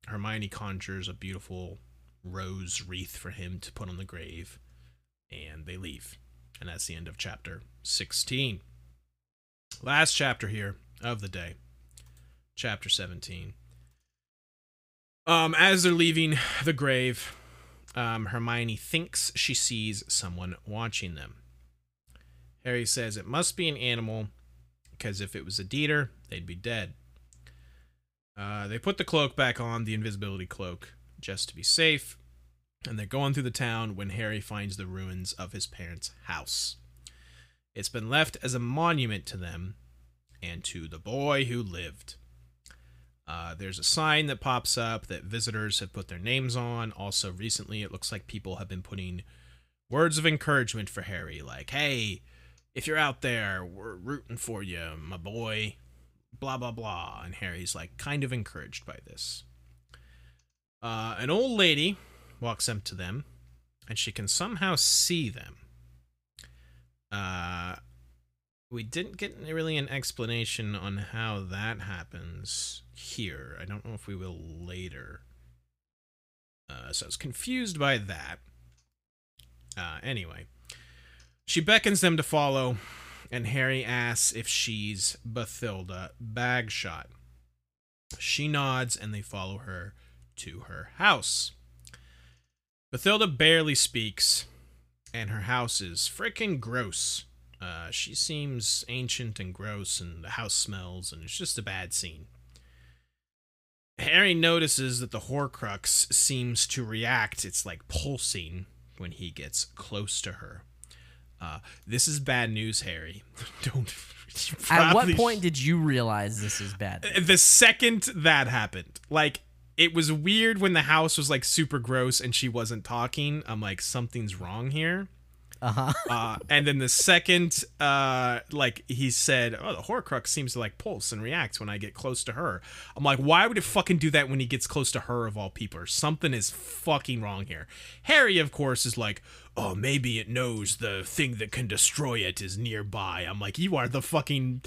Hermione conjures a beautiful rose wreath for him to put on the grave, and they leave. And that's the end of chapter 16. Last chapter here of the day, chapter 17. Um, as they're leaving the grave, um, Hermione thinks she sees someone watching them. Harry says it must be an animal, because if it was a deer, they'd be dead. Uh, they put the cloak back on, the invisibility cloak, just to be safe, and they're going through the town when Harry finds the ruins of his parents' house. It's been left as a monument to them and to the boy who lived. Uh, there's a sign that pops up that visitors have put their names on. Also, recently, it looks like people have been putting words of encouragement for Harry, like, hey, if you're out there, we're rooting for you, my boy, blah, blah, blah. And Harry's, like, kind of encouraged by this. Uh, an old lady walks up to them, and she can somehow see them. Uh, we didn't get really an explanation on how that happens here. I don't know if we will later. Uh, so I was confused by that. Uh, anyway, she beckons them to follow, and Harry asks if she's Bathilda Bagshot. She nods, and they follow her to her house. Bathilda barely speaks, and her house is freaking gross. Uh, she seems ancient and gross, and the house smells, and it's just a bad scene. Harry notices that the Horcrux seems to react. It's like pulsing when he gets close to her. Uh, this is bad news, Harry. Don't. At what point did you realize this is bad? The second that happened, like it was weird when the house was like super gross and she wasn't talking. I'm like, something's wrong here. Uh-huh. uh, and then the second, uh, like he said, oh, the Horcrux seems to like pulse and react when I get close to her. I'm like, why would it fucking do that when he gets close to her of all people? Something is fucking wrong here. Harry, of course, is like, oh, maybe it knows the thing that can destroy it is nearby. I'm like, you are the fucking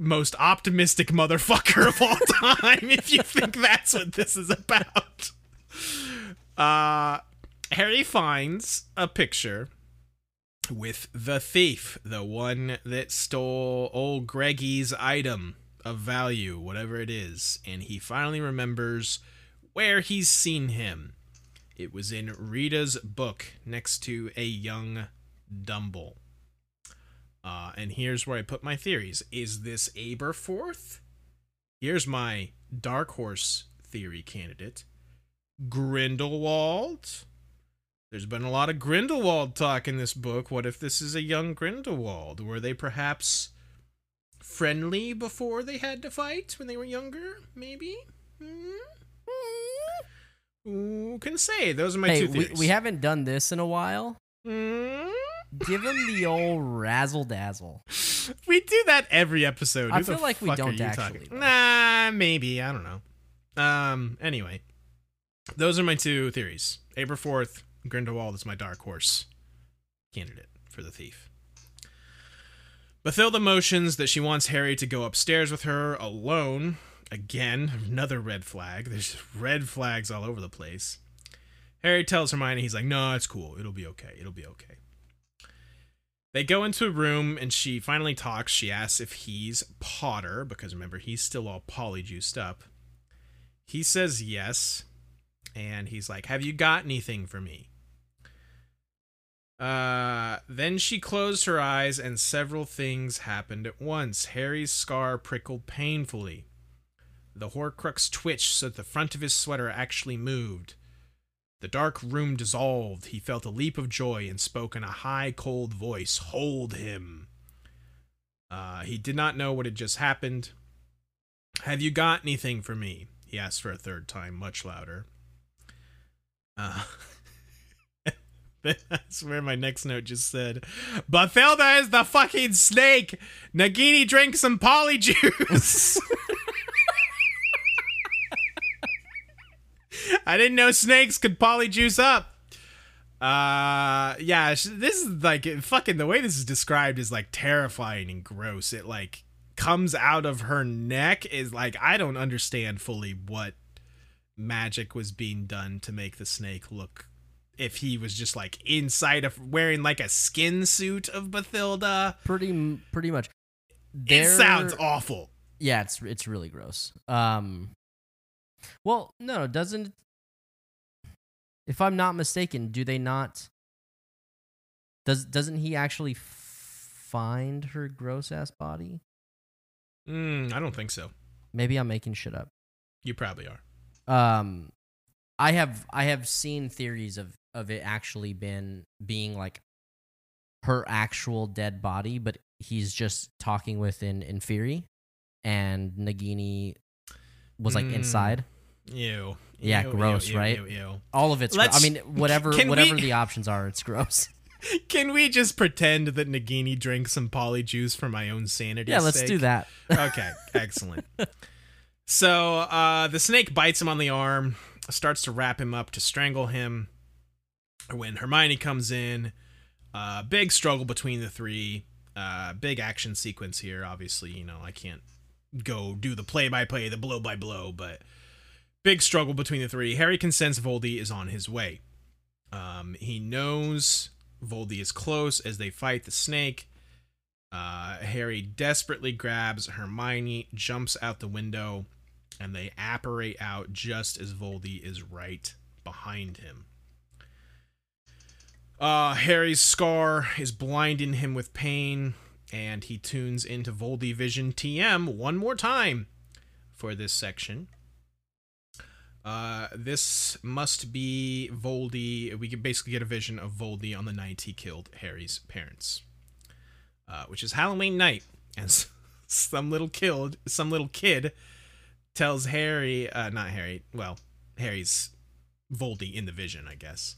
most optimistic motherfucker of all time if you think that's what this is about. Uh, Harry finds a picture with the thief, the one that stole old Greggy's item of value, whatever it is, and he finally remembers where he's seen him. It was in Rita's book next to a young Dumble. Uh, and here's where I put my theories. Is this Aberforth? Here's my dark horse theory candidate. Grindelwald? There's been a lot of Grindelwald talk in this book. What if this is a young Grindelwald? Were they perhaps friendly before they had to fight when they were younger? Maybe? Hmm? Who can say? Those are my hey, two we, theories. we haven't done this in a while. Hmm? Give him the old razzle dazzle. We do that every episode. I Who feel like we don't actually, talking- Nah, maybe. I don't know. Um. Anyway, those are my two theories. Aberforth, Grindelwald is my dark horse candidate for the thief. Bathilda motions that she wants Harry to go upstairs with her alone. Again, another red flag. There's red flags all over the place. Harry tells Hermione, he's like, no, it's cool. It'll be okay. It'll be okay. They go into a room and she finally talks. She asks if he's Potter, because remember, he's still all polyjuiced up. He says yes. And he's like, Have you got anything for me? Uh, then she closed her eyes and several things happened at once. Harry's scar prickled painfully. The Horcrux twitched so that the front of his sweater actually moved. The dark room dissolved. He felt a leap of joy and spoke in a high, cold voice Hold him. Uh, he did not know what had just happened. Have you got anything for me? He asked for a third time, much louder. Uh, that's where my next note just said, Bathilda is the fucking snake! Nagini drank some polyjuice! I didn't know snakes could polyjuice up. Uh, yeah, this is like fucking the way this is described is like terrifying and gross. It like comes out of her neck is like I don't understand fully what magic was being done to make the snake look if he was just like inside of wearing like a skin suit of Bathilda. Pretty pretty much. It sounds awful. Yeah, it's it's really gross. Um, well, no, doesn't. If I'm not mistaken, do they not? Does doesn't he actually f- find her gross ass body? Mm, I don't think so. Maybe I'm making shit up. You probably are. Um, I have I have seen theories of of it actually been being like her actual dead body, but he's just talking with in Inferi, and Nagini was like Mm. inside. Ew. Yeah, Ew, gross, ew, ew, right? Ew, ew. All of it's. Gro- I mean, whatever can whatever we- the options are, it's gross. Can we just pretend that Nagini drank some polyjuice for my own sanity? yeah, let's do that. okay, excellent. So uh, the snake bites him on the arm, starts to wrap him up to strangle him. When Hermione comes in, uh, big struggle between the three. Uh, big action sequence here. Obviously, you know I can't go do the play by play, the blow by blow, but big struggle between the three. Harry can sense Voldy is on his way. Um, he knows Voldy is close as they fight the snake. Uh, Harry desperately grabs Hermione, jumps out the window, and they apparate out just as Voldy is right behind him. Uh, Harry's scar is blinding him with pain, and he tunes into Voldy Vision TM one more time for this section. Uh, this must be Voldy. We can basically get a vision of Voldy on the night he killed Harry's parents, uh, which is Halloween night, and some little killed some little kid tells Harry, uh, not Harry, well, Harry's Voldy in the vision, I guess.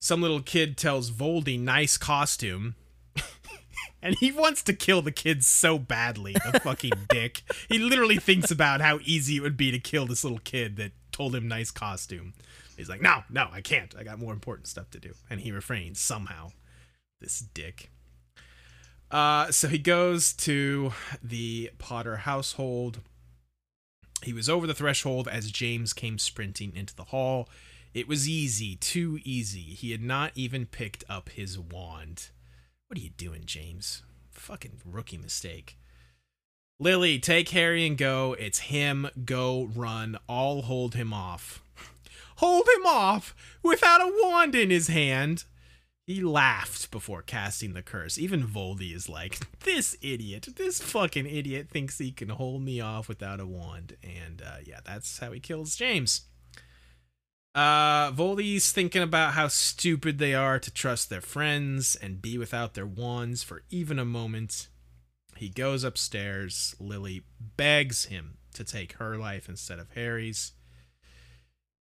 Some little kid tells Voldy, "Nice costume." And he wants to kill the kid so badly, the fucking dick. He literally thinks about how easy it would be to kill this little kid that told him nice costume. He's like, no, no, I can't. I got more important stuff to do. And he refrains somehow. This dick. Uh, so he goes to the Potter household. He was over the threshold as James came sprinting into the hall. It was easy, too easy. He had not even picked up his wand. What are you doing, James? Fucking rookie mistake. Lily, take Harry and go. It's him. Go, run. I'll hold him off. hold him off without a wand in his hand. He laughed before casting the curse. Even Voldy is like, this idiot, this fucking idiot thinks he can hold me off without a wand. And uh, yeah, that's how he kills James. Uh, Voldy's thinking about how stupid they are to trust their friends and be without their wands for even a moment. He goes upstairs. Lily begs him to take her life instead of Harry's.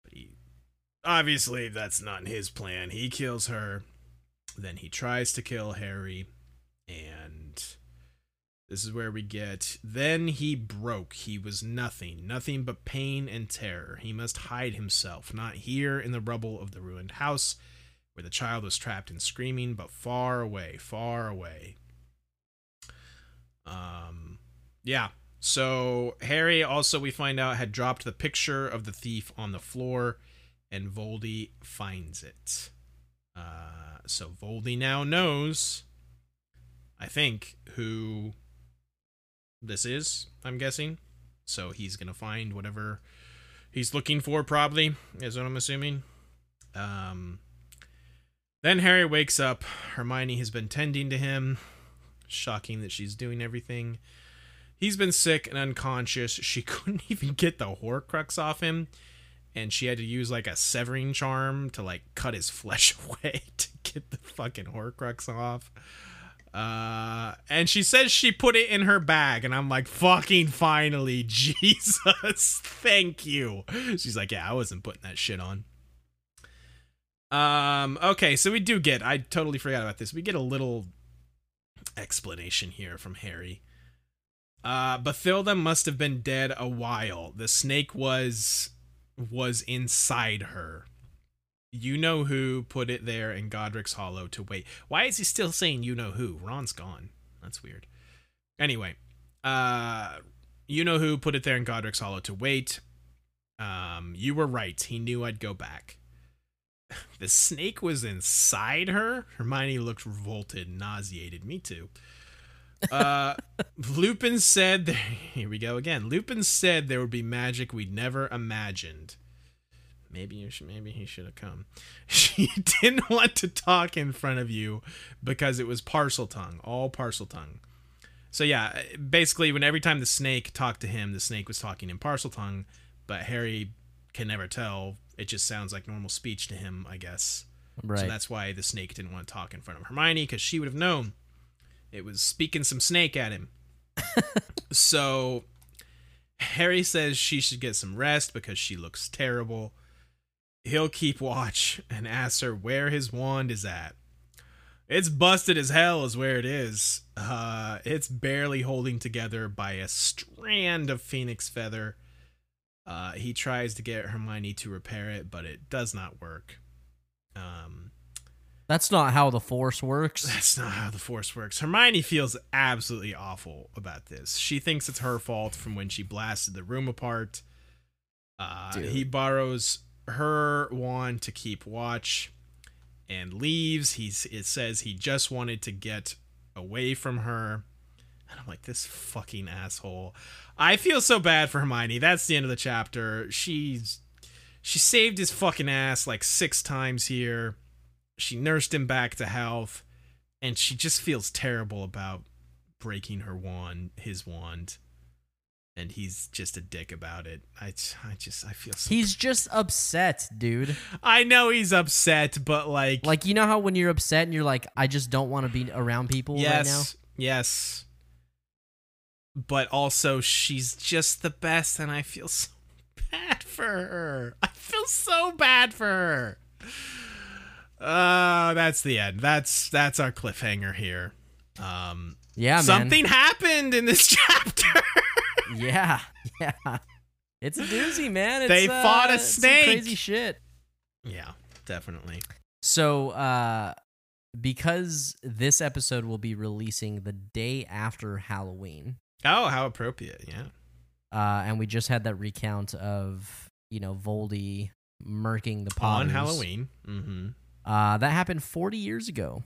But he obviously that's not his plan. He kills her. Then he tries to kill Harry. And this is where we get. Then he broke. He was nothing, nothing but pain and terror. He must hide himself, not here in the rubble of the ruined house where the child was trapped and screaming, but far away, far away. Um, yeah. So Harry also, we find out, had dropped the picture of the thief on the floor, and Voldy finds it. Uh, so Voldy now knows, I think, who this is, I'm guessing. So he's going to find whatever he's looking for, probably, is what I'm assuming. Um, then Harry wakes up. Hermione has been tending to him. Shocking that she's doing everything. He's been sick and unconscious. She couldn't even get the Horcrux off him. And she had to use like a severing charm to like cut his flesh away to get the fucking Horcrux off. Uh, and she says she put it in her bag, and I'm like, fucking finally, Jesus, thank you. She's like, yeah, I wasn't putting that shit on. Um, okay, so we do get, I totally forgot about this. We get a little explanation here from Harry. Uh, Bathilda must have been dead a while. The snake was was inside her. You know who put it there in Godric's Hollow to wait. Why is he still saying you know who? Ron's gone. That's weird. Anyway, uh you know who put it there in Godric's Hollow to wait. Um, you were right. He knew I'd go back. The snake was inside her. Hermione looked revolted, nauseated. Me too. Uh, Lupin said, there, "Here we go again." Lupin said there would be magic we'd never imagined. Maybe you should. Maybe he should have come. She didn't want to talk in front of you because it was Parseltongue, all Parseltongue. So yeah, basically, when every time the snake talked to him, the snake was talking in Parseltongue, but Harry can never tell. It just sounds like normal speech to him, I guess. Right. So that's why the snake didn't want to talk in front of Hermione because she would have known it was speaking some snake at him. so Harry says she should get some rest because she looks terrible. He'll keep watch and asks her where his wand is at. It's busted as hell, is where it is. Uh, it's barely holding together by a strand of phoenix feather. Uh, he tries to get Hermione to repair it, but it does not work. Um, That's not how the force works. that's not how the Force works. Hermione feels absolutely awful about this. She thinks it's her fault from when she blasted the room apart. Uh, he borrows her wand to keep watch and leaves. He's it says he just wanted to get away from her. And I'm like, this fucking asshole. I feel so bad for Hermione. That's the end of the chapter. She's she saved his fucking ass like six times here. She nursed him back to health, and she just feels terrible about breaking her wand, his wand. And he's just a dick about it. I, I just, I feel so. He's just upset, dude. I know he's upset, but like, Like you know how when you're upset and you're like, I just don't want to be around people right now. yes, yes. But also, she's just the best, and I feel so bad for her. I feel so bad for her. Uh, that's the end. That's that's our cliffhanger here. Um, Yeah, man. something happened in this chapter. Yeah, yeah. It's a doozy, man. It's, They uh, fought a snake. crazy shit. yeah, definitely. So, uh, because this episode will be releasing the day after Halloween, Oh, how appropriate. Yeah. uh, and we just had that recount of you know Voldy murking the Potters On Halloween. Mm-hmm. Uh, that happened 40 years ago.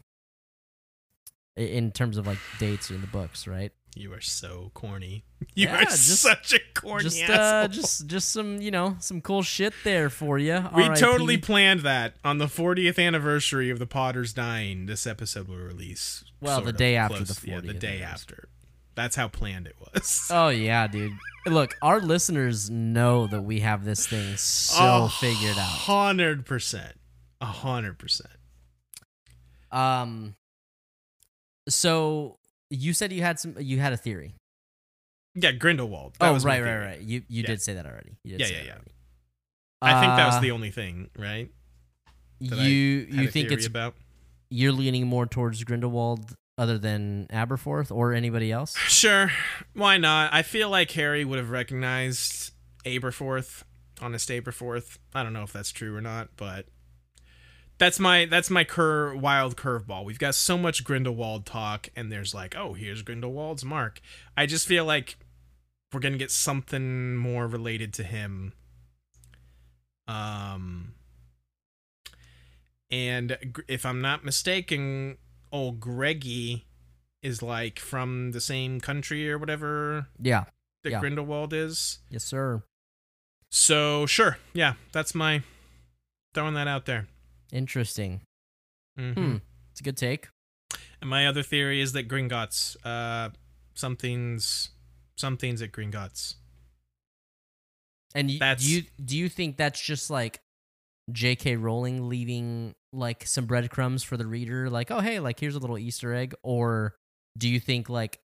In terms of like dates in the books, right? You are so corny. You Yeah, are just- such a corny just asshole. uh, just just some you know some cool shit there for you. we totally planned that on the 40th anniversary of the Potters dying. This episode will release. Well, the day after close- the Yeah, the day after. That's how planned it was. Oh yeah, dude. Look, our listeners know that we have this thing so figured out. Hundred percent. A hundred percent. Um. So you said you had some. You had a theory. Yeah, Grindelwald. That oh was right, right, right. You you Yeah. did say that already. You did Yeah, yeah, yeah. already. I think that was Uh, the only thing, right? that you you think it's about? you're leaning more towards Grindelwald other than Aberforth or anybody else? Sure. Why not? I feel like Harry would have recognized Aberforth, honest Aberforth. I don't know if that's true or not, but that's my that's my cur wild curveball. We've got so much Grindelwald talk, and there's like, oh, here's Grindelwald's mark. I just feel like we're gonna get something more related to him. Um, and if I'm not mistaken, old Greggy is like from the same country or whatever Yeah. that Yeah. Grindelwald is. Yes, sir. So sure, yeah, that's my throwing that out there. Interesting. Mhm. Hmm. It's a good take. And my other theory is that Gringotts, uh, something's something's at Gringotts. And y- That's- do you do you think that's just like J.K. Rowling leaving like some breadcrumbs for the reader, like oh hey, like here's a little Easter egg, or do you think like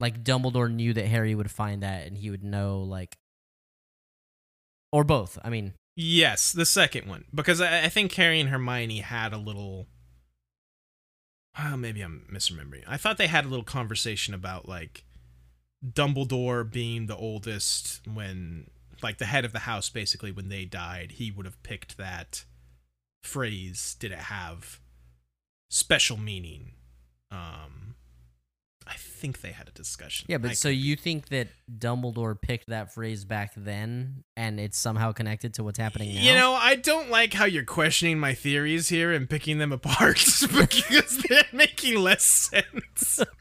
like Dumbledore knew that Harry would find that and he would know like, or both? I mean, Yes, the second one because I, I think Harry and Hermione had a little. Oh, maybe I'm misremembering. I thought they had a little conversation about like Dumbledore being the oldest when like the head of the house basically when they died, he would have picked that phrase did it have special meaning? Um I think they had a discussion. Yeah, but I so could- you think that Dumbledore picked that phrase back then, and it's somehow connected to what's happening now? You know, I don't like how you're questioning my theories here and picking them apart because they're making less sense.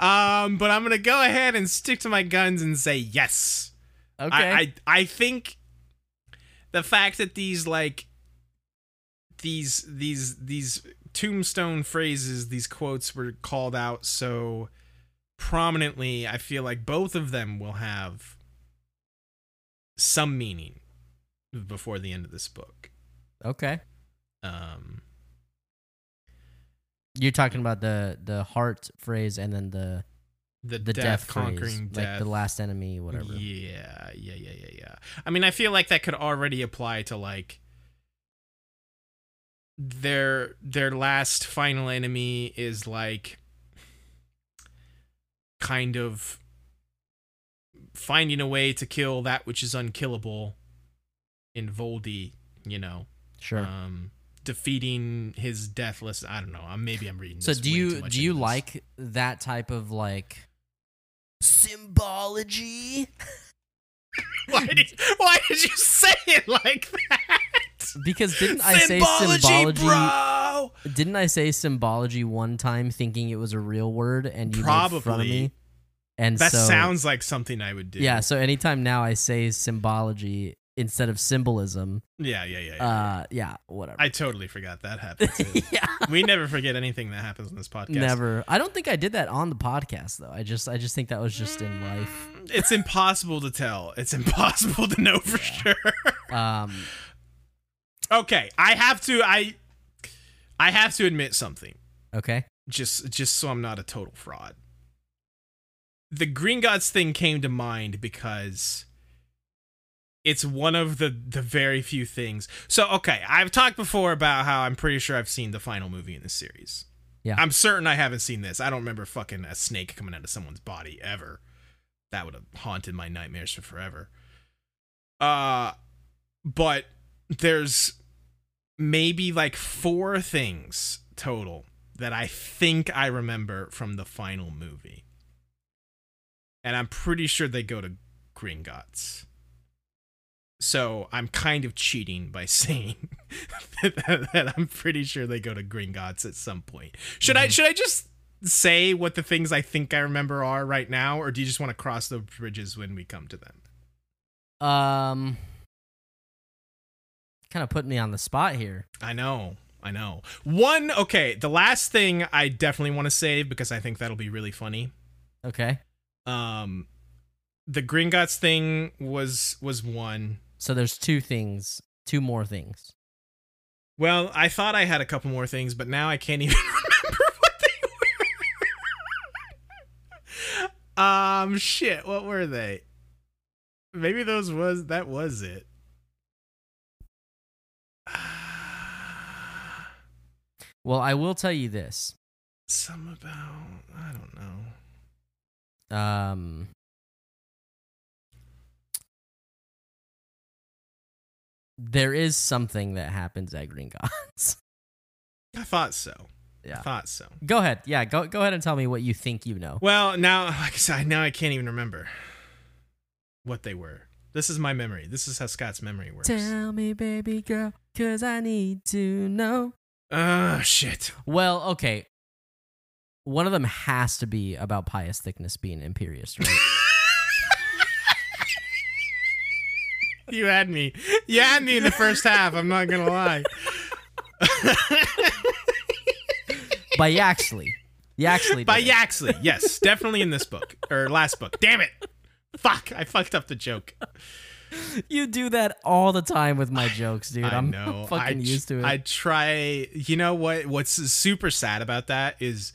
um, but I'm gonna go ahead and stick to my guns and say yes. okay. I, I I think the fact that these like these these these tombstone phrases, these quotes were called out so prominently, I feel like both of them will have some meaning before the end of this book. okay. Um You're talking about the the heart phrase and then the the, the death, death, conquering phrase, death. like the last enemy, whatever. Yeah, yeah, yeah, yeah, yeah. I mean, I feel like that could already apply to like their their last final enemy is like kind of finding a way to kill that which is unkillable in Voldy, you know. Sure. Um defeating his deathless I don't know. Maybe I'm reading so this do you do you like that type of like symbology? why did why did you say it like that? Because didn't I say symbology? bro. Didn't I say symbology one time, thinking it was a real word, and you probably made fun of me? And That so, sounds like something I would do. yeah. So anytime now I say symbology instead of symbolism, Yeah, yeah, yeah. yeah. uh, yeah, whatever. I totally forgot that happened. Yeah, we never forget anything that happens on this podcast. never. I don't think I did that on the podcast though. I just, I just think that was just in life. It's impossible to tell. It's impossible to know for sure. Um, okay, I have to I I have to admit something. okay. Just just so I'm not a total fraud. The Gringotts thing came to mind because it's one of the the very few things. So okay, I've talked before about how I'm pretty sure I've seen the final movie in this series. Yeah. I'm certain I haven't seen this. I don't remember fucking a snake coming out of someone's body ever. That would have haunted my nightmares for forever. Uh but there's maybe like four things total that I think I remember from the final movie. And I'm pretty sure they go to Gringotts. So I'm kind of cheating by saying that, that I'm pretty sure they go to Gringotts at some point. Should I Mhm. should I just say what the things I think I remember are right now, or do you just want to cross the bridges when we come to them? Um, kind of put me on the spot here. I know. I know. One, okay, the last thing I definitely want to save because I think that'll be really funny. Okay. Um the Gringotts thing was was one. So there's two things, two more things. Well, I thought I had a couple more things, but now I can't even remember what they were. um shit, what were they? Maybe those was that was it. Well, I will tell you this. Some about I don't know. Um, there is something that happens at Gringotts. I thought so. I yeah. thought so. Go ahead. Yeah. Go go ahead and tell me what you think you know. Well, now, like I said, now I can't even remember what they were. This is my memory. This is how Scott's memory works. Tell me, baby girl, cause I need to know. Ah, shit. Well, okay. One of them has to be about Pius Thicknesse being Imperius, right? You had me. You had me in the first half. I'm not gonna lie. By Yaxley. Yaxley. By it. Yaxley, yes, definitely in this book or last book. Damn it! Fuck! I fucked up the joke. You do that all the time with my jokes, dude. I I'm know. fucking I, used to it. I try. You know what? What's super sad about that is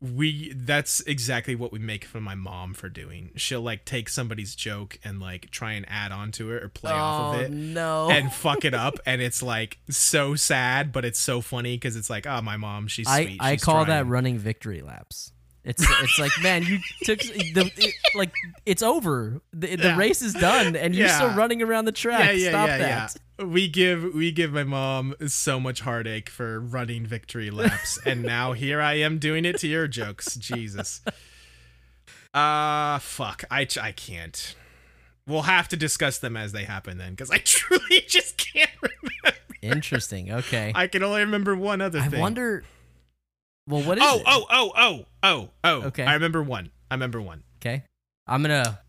we. That's exactly what we make fun of my mom for doing. She'll like take somebody's joke and like try and add on to it or play off of Oh, it. no. And fuck it up, and it's like so sad, but it's so funny because it's like, oh, my mom, she's I, sweet. I She's call that running victory laps. It's it's like man, you took the it, like it's over. The, the Yeah. race is done, and you're still running around the track. Yeah, yeah, Stop yeah, that. yeah. We give we give my mom so much heartache for running victory laps, and now here I am doing it to your jokes. Jesus. Uh fuck. I I can't. We'll have to discuss them as they happen then, because I truly just can't remember. Interesting. Okay. I can only remember one other I thing. I wonder. Well, what is Oh, it? oh, oh, oh, oh, oh. Okay. I remember one. I remember one. Okay. I'm gonna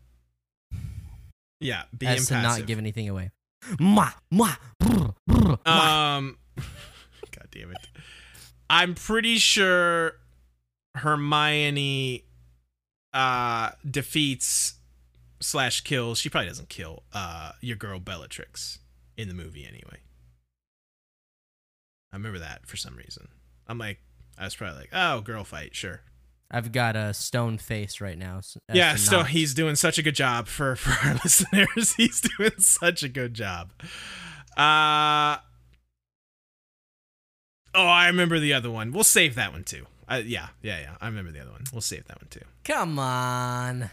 Yeah, be as to not give anything away. Mwah, mwah, brr, brr, mwah. Um, God damn it. I'm pretty sure Hermione uh defeats slash kills. She probably doesn't kill uh your girl Bellatrix in the movie anyway. I remember that for some reason. I'm like, I was probably like, oh, girl fight, sure. I've got a stone face right now. yeah, so not- he's doing such a good job for for our listeners. He's doing such a good job. Uh Oh, I remember the other one. We'll save that one too. Uh, yeah, yeah, yeah. I remember the other one. We'll save that one too. Come on.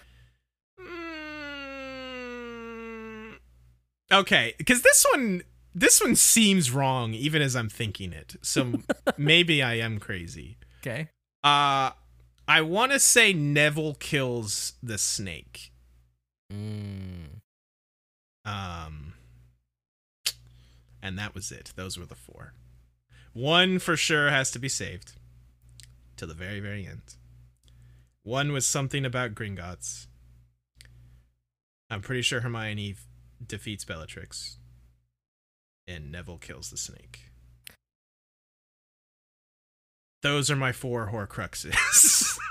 Mm, Okay, because this one, this one seems wrong, even as I'm thinking it. So maybe I am crazy. Okay. Uh, I want to say Neville kills the snake. Mm. Um, and that was it. Those were the four. One for sure has to be saved to the very, very end. One was something about Gringotts. I'm pretty sure Hermione defeats Bellatrix, and Neville kills the snake. Those are my four Horcruxes.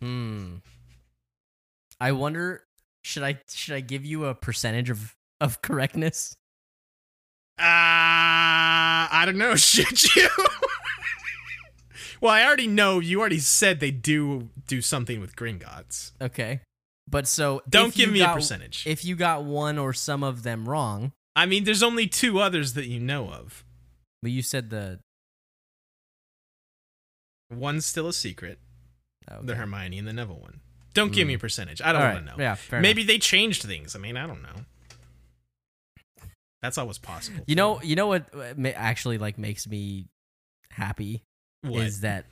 Hmm. I wonder. Should I should I give you a percentage of of correctness? Uh, I don't know. Should you? well, I already know. You already said they do do something with Gringotts. Okay. But so Don't give me a percentage. If you got one or some of them wrong, I mean, there's only two others that you know of. but you said the One's still a secret, okay. the Hermione and the Neville one. Don't give me a percentage. I don't All want to know. Yeah, fair Maybe enough. they changed things. I mean, I don't know. That's always possible. You know, you know what uh, actually like makes me happy what? is that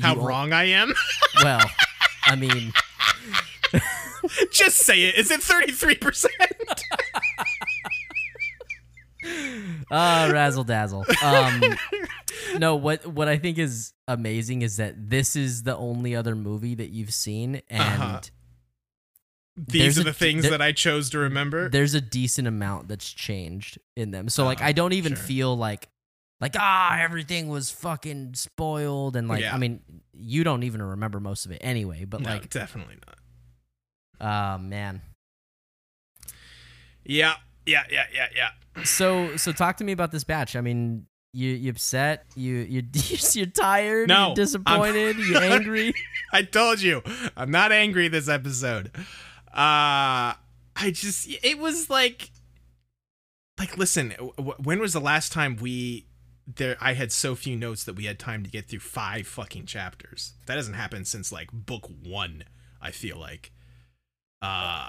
How wrong I am? Well, I mean, Just say it. Is it 33%? uh razzle dazzle. Um no, what what I think is amazing is that this is the only other movie that you've seen and Uh-huh. These are a- the things there- that I chose to remember. there's a decent amount that's changed in them. So like Oh, I don't even sure. feel like like ah everything was fucking spoiled and like Yeah. I mean you don't even remember most of it anyway, but no, like definitely not. Uh man. Yeah, yeah, yeah, yeah, yeah. So so talk to me about this batch. I mean, you you upset, you you you're tired, No, you're disappointed, you angry. I told you, I'm not angry this episode. Uh I just it was like like listen, when was the last time we there I had so few notes that we had time to get through five fucking chapters. That hasn't happened since like book 1, I feel like. Uh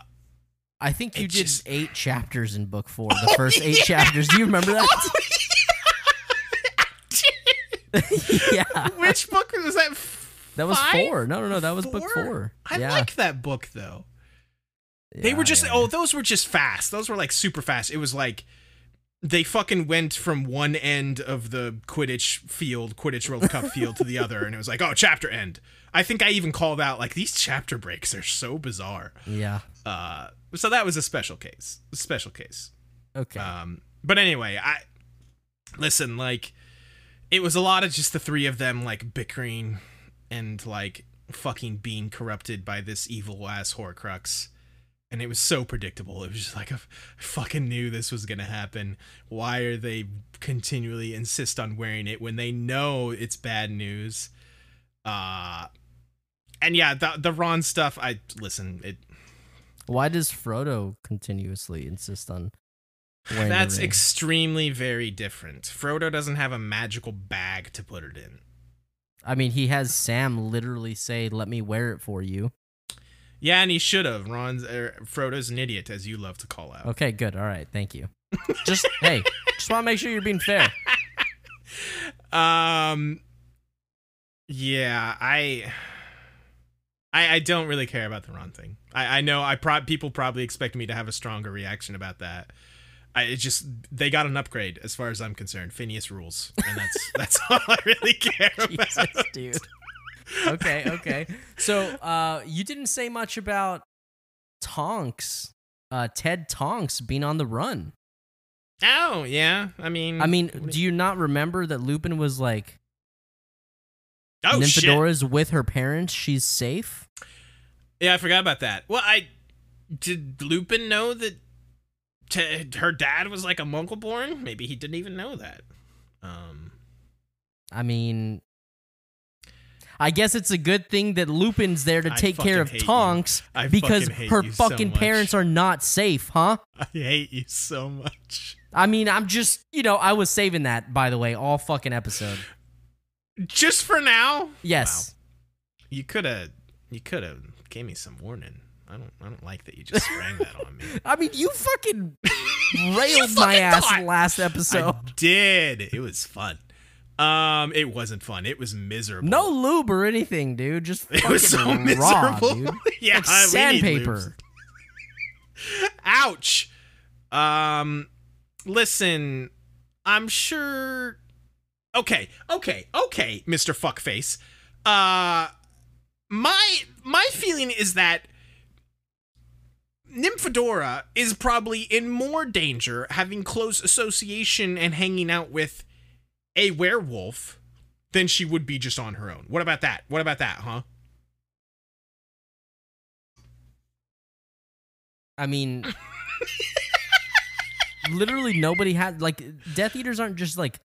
I think you did just- eight chapters in book four. The first eight chapters. Do you remember that? yeah, Which book was that? that was four. No, no, no, that was book four. I yeah. like that book though. They were just yeah, oh, those were just fast. Those were like super fast. It was like they fucking went from one end of the Quidditch field, Quidditch World Cup field to the other, and it was like, oh, chapter end. I think I even called out like these chapter breaks are so bizarre. yeah. Uh, so that was a special case, a special case. Okay. Um, but anyway, I listen. Like, it was a lot of just the three of them like bickering and like fucking being corrupted by this evil ass Horcrux, and it was so predictable. It was just like I fucking knew this was gonna happen. Why are they continually insist on wearing it when they know it's bad news? Uh and yeah, the the Ron stuff. I listen. It Why does Frodo continuously insist on That's extremely very different. Frodo doesn't have a magical bag to put it in. I mean, he has Sam literally say, "Let me wear it for you." Yeah, and he should have. Ron's er, Frodo's an idiot, as you love to call out. Okay, good. All right, thank you. Just hey, just want to make sure you're being fair. Um, yeah, I, I, I don't really care about the Ron thing. I, I know I pro- people probably expect me to have a stronger reaction about that. I it just they got an upgrade as far as I'm concerned. Phineas rules, and that's that's all I really care about. Jesus, dude. Okay, okay. So, uh, you didn't say much about Tonks, uh, Ted Tonks being on the run. Oh yeah, I mean, I mean, do you not remember that Lupin was like, oh shit, with her parents, she's safe? yeah, I forgot about that. Well, I did Lupin know that t- her dad was like a Muggleborn? Maybe he didn't even know that. Um, I mean, I guess it's a good thing that Lupin's there to I take care of. Tonks because fucking her you so fucking parents are not safe, huh? I hate you so much. I mean, I'm just, you know, I was saving that, by the way, all fucking episode. Just for now. Yes. You could have. You could have gave me some warning. I don't. I don't like that you just sprang that on me. I mean, you fucking You railed my ass thought. last episode. I did. It was fun. Um, it wasn't fun. It was miserable. No lube or anything, dude. Just it was so raw, miserable. dude. yeah, Like need sandpaper. Ouch. Um, listen, I'm sure. Okay, okay, okay, Mister Fuckface. Uh, my my feeling is that Nymphadora is probably in more danger having close association and hanging out with a werewolf than she would be just on her own. What about that? What about that, huh? I mean, literally nobody had like Death Eaters aren't just like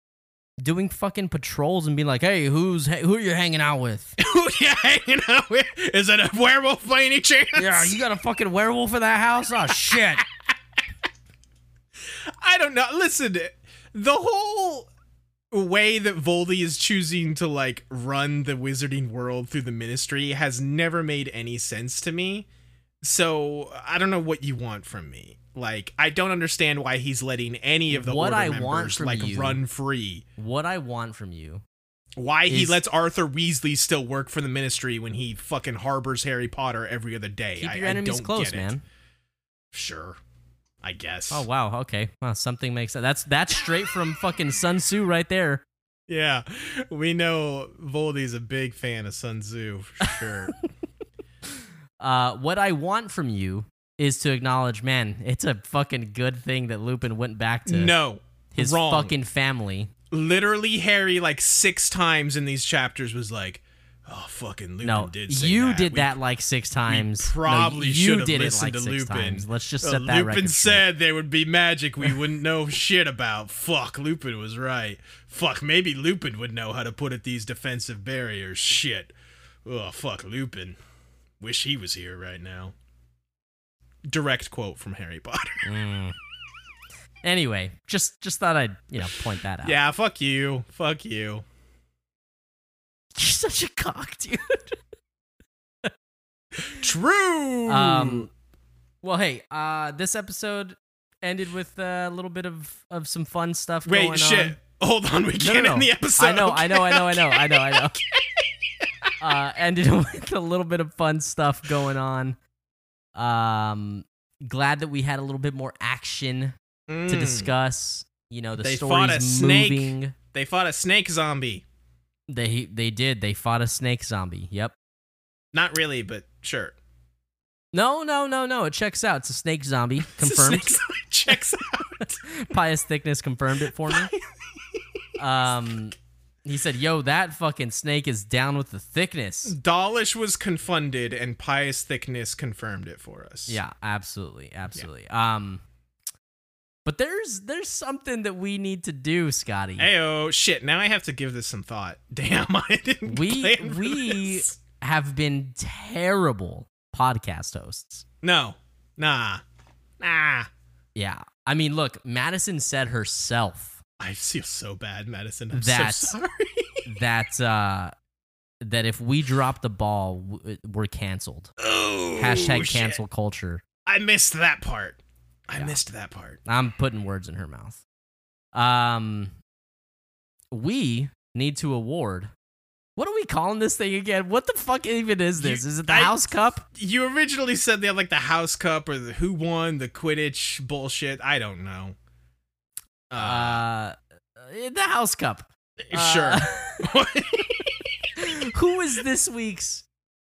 doing fucking patrols and being like, "Hey, who's who are you hanging out with?" Who you hanging out with? Is it a werewolf by any chance? yeah, you got a fucking werewolf in that house? Oh shit! I don't know. Listen, the whole way that Voldy is choosing to like run the wizarding world through the ministry has never made any sense to me. So I don't know what you want from me. Like I don't understand why he's letting any of the What Order I members want from like you- run free. What I want from you Why he lets Arthur Weasley still work for the ministry when he fucking harbors Harry Potter every other day. keep I, your I enemies don't close, get it. man. Sure, I guess. Oh wow, okay, well, something makes sense. That's that's straight from fucking Sun Tzu right there. Yeah, we know Voldy's a big fan of Sun Tzu for sure. Uh, what I want from you is to acknowledge, man, it's a fucking good thing that Lupin went back to no, his wrong. fucking family. Literally, Harry like six times in these chapters was like, "Oh, fucking Lupin No, did say you that. did We- that like six times. No, probably you should have did it listened like to six Lupin. times. Let's just Uh, set that Lupin said there would be magic we wouldn't know shit about. Fuck, Lupin was right. Fuck, maybe Lupin would know how to put at these defensive barriers. Shit. Oh, fuck, Lupin. Wish he was here right now. Direct quote from Harry Potter. Mm. Anyway, just just thought I'd you know point that out. Yeah, fuck you. Fuck you. You're such a cock, dude. True. Um, well, hey, uh, this episode ended with a little bit of of some fun stuff. Wait, going shit. On. Hold on, we No, can't no, no. end the episode. I know, I know, I know, I know, I know, I know. okay. uh, ended with a little bit of fun stuff going on. Um, glad that we had a little bit more action to Mm. discuss. You know, the They fought a story's snake. moving. They fought a snake zombie. They they did. They fought a snake zombie. Yep. Not really, but sure. No, no, no, no. It checks out. It's a snake zombie. Confirmed. Snake zombie checks out. Pius Thicknesse confirmed it for me. Um, he said, "Yo, that fucking snake is down with the thickness." Dawlish was confunded, and Pius Thicknesse confirmed it for us. Yeah, absolutely, absolutely. Um, but there's there's something that we need to do, Scotty. Ayo, shit. Now I have to give this some thought. Damn, I didn't We we this. have been terrible podcast hosts. No. Nah. Nah. Yeah, I mean, look, Madison said herself I feel so bad, Madison. I'm That's- so sorry. that uh that if we drop the ball, we're canceled. Oh, Hashtag shit. cancel culture. I missed that part. I Yeah. missed that part. I'm putting words in her mouth. Um, we need to award. What are we calling this thing again? What the fuck even is this? You- is it the I- House Cup? You originally said they had like the House Cup or the Who Won, the Quidditch bullshit. I don't know. Uh, Uh, the House Cup. sure. Uh, who is this week's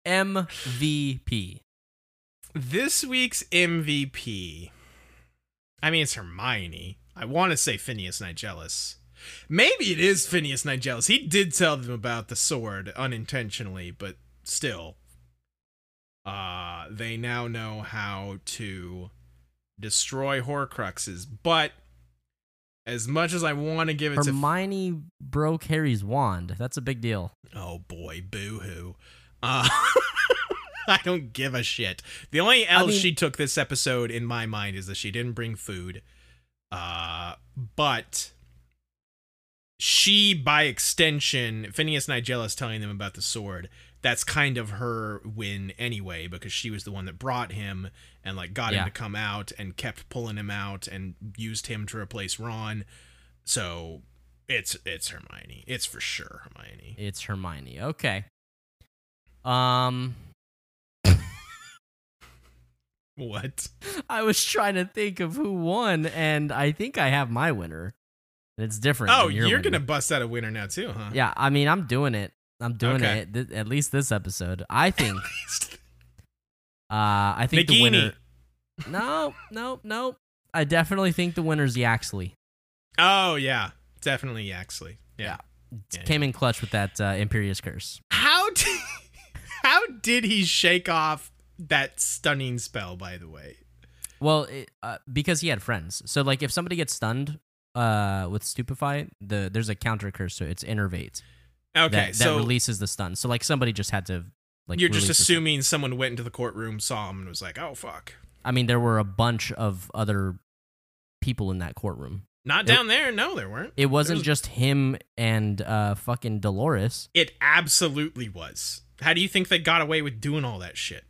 MVP? this week's MVP. I mean, it's Hermione. I want to say Phineas Nigellus. Maybe it is Phineas Nigellus. He did tell them about the sword unintentionally, but still. Uh, they now know how to destroy Horcruxes. But as much as I want to give it to Hermione broke Harry's wand. That's a big deal. Oh boy, boo hoo. Uh, I don't give a shit. The only L mean- she took this episode in my mind is that she didn't bring food. Uh, but she, by extension, Phineas Nigellus telling them about the sword, that's kind of her win anyway, because she was the one that brought him and like got Yeah. him to come out and kept pulling him out and used him to replace Ron. So it's it's Hermione. It's for sure Hermione. It's Hermione. Okay. Um, What? I was trying to think of who won, and I think I have my winner. And it's different. Oh, you're winner. gonna bust out a winner now too, huh? Yeah, I mean, I'm doing it. I'm doing Okay. it. Th- at least this episode. I think. Uh, I think the winner. No, no, no. I definitely think the winner's Yaxley. Oh yeah, definitely Yaxley. Yeah. Yeah, Came in clutch with that uh, Imperius Curse. How did how did he shake off that stunning spell? By the way. Well, it, uh, because he had friends. So, like, if somebody gets stunned uh, with Stupefy, the there's a counter curse, so it's Innervate Okay, that, that so releases the stun. So, like, somebody just had to like. you're just release the stun. assuming someone went into the courtroom, saw him, and was like, "Oh fuck." I mean, there were a bunch of other people in that courtroom. Not It- down there. No, there weren't. It wasn't There's- just him and uh, fucking Dolores. It absolutely was. How do you think they got away with doing all that shit?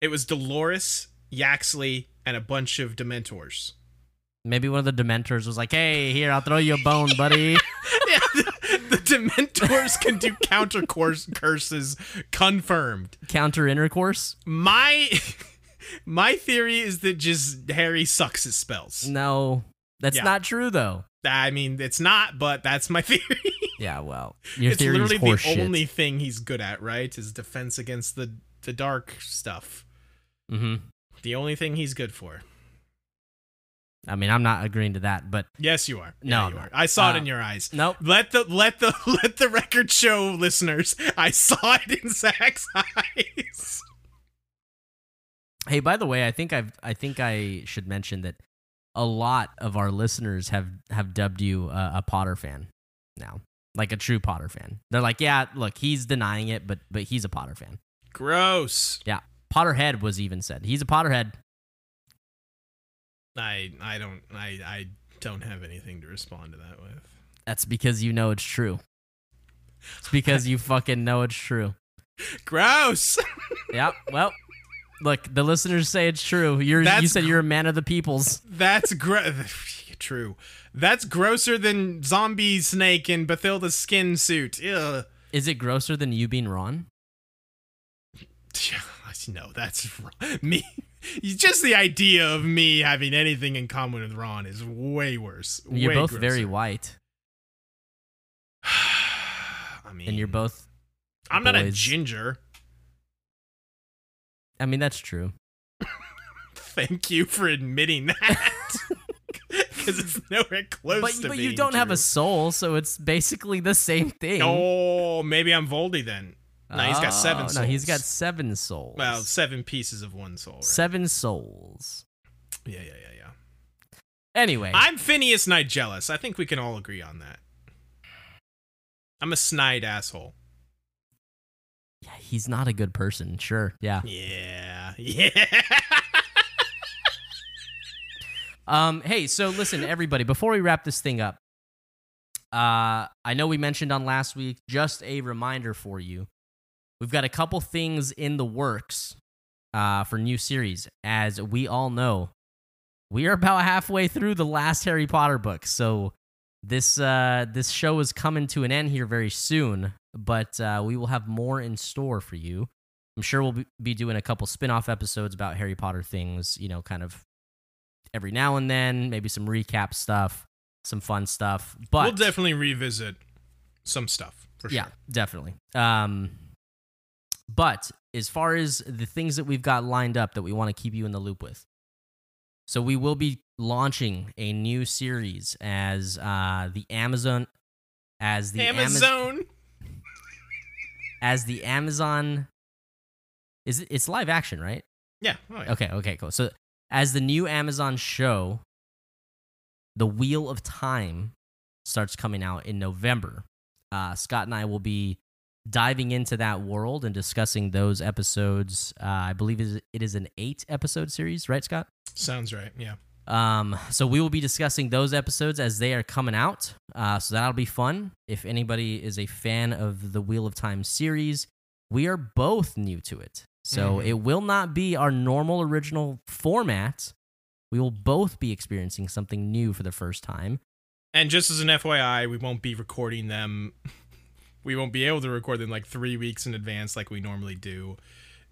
It was Dolores, Yaxley, and a bunch of Dementors. Maybe one of the Dementors was like, "Hey, here, I'll throw you a bone, buddy." yeah, the, the Dementors can do counter curses. Confirmed. Counter intercourse? My my theory is that just Harry sucks his spells. No, that's Yeah. not true though. I mean, it's not, but that's my theory. Yeah, well, your it's theory is literally the only thing he's good at, right? Is defense against the the dark stuff. Hmm The only thing he's good for. I mean, I'm not agreeing to that, but Yes, you are. No, Yeah, you are. I saw it Uh, in your eyes. nope. Let the let the let the record show, listeners. I saw it in Zach's eyes. Hey, by the way, I think I've I think I should mention that a lot of our listeners have have dubbed you uh, a Potter fan now, like a true Potter fan. They're like, yeah, look, he's denying it, but but he's a Potter fan. Gross. Yeah, Potterhead was even said he's a Potterhead. I I don't I I don't have anything to respond to that with. That's because you know it's true. It's because you fucking know it's true. Gross. Yeah. Well, look, the listeners say it's true. You're that's, you said you're a man of the peoples. That's gr- true. That's grosser than zombie snake in Bathilda's skin suit. Ugh. Is it grosser than you being Ron? No, that's me. Just the idea of me having anything in common with Ron is way worse. You're way both grosser. very white, I mean, and you're both. I'm not a ginger. I mean, that's true. Thank you for admitting that. Because it's nowhere close But, to but you don't have a soul, so it's basically the same thing. Oh, maybe I'm Voldy then. No, he's got seven souls. No, he's got seven souls. well, seven pieces of one soul. Right? seven souls. Yeah, yeah, yeah, yeah. Anyway, I'm Phineas Nigellus. I think we can all agree on that. I'm a snide asshole. yeah, he's not a good person. Sure, yeah. Yeah, yeah. Um, hey, so listen, everybody. Before we wrap this thing up, uh, I know we mentioned on last week, just a reminder for you. We've got a couple things in the works uh, for new series. As we all know, we are about halfway through the last Harry Potter book. So this uh, this show is coming to an end here very soon, but uh, we will have more in store for you. I'm sure we'll be doing a couple spin-off episodes about Harry Potter things, you know, kind of every now and then, maybe some recap stuff, some fun stuff. But we'll definitely revisit some stuff for yeah, sure. definitely. Um, but as far as the things that we've got lined up that we want to keep you in the loop with, so we will be launching a new series as uh, the Amazon, as the Amazon, as the Amazon. Is it, it's live action, right? yeah. Oh, yeah. Okay, okay, cool. So as the new Amazon show, The Wheel of Time starts coming out in November. Uh, Scott and I will be diving into that world and discussing those episodes. Uh, I believe it is an eight episode series, right, Scott? Sounds right. Yeah. Um, so we will be discussing those episodes as they are coming out. Uh, so that'll be fun. If anybody is a fan of the Wheel of Time series, we are both new to it. So Mhm. it will not be our normal original format. We will both be experiencing something new for the first time. And just as an FYI, we won't be recording them. We won't be able to record them like three weeks in advance like we normally do.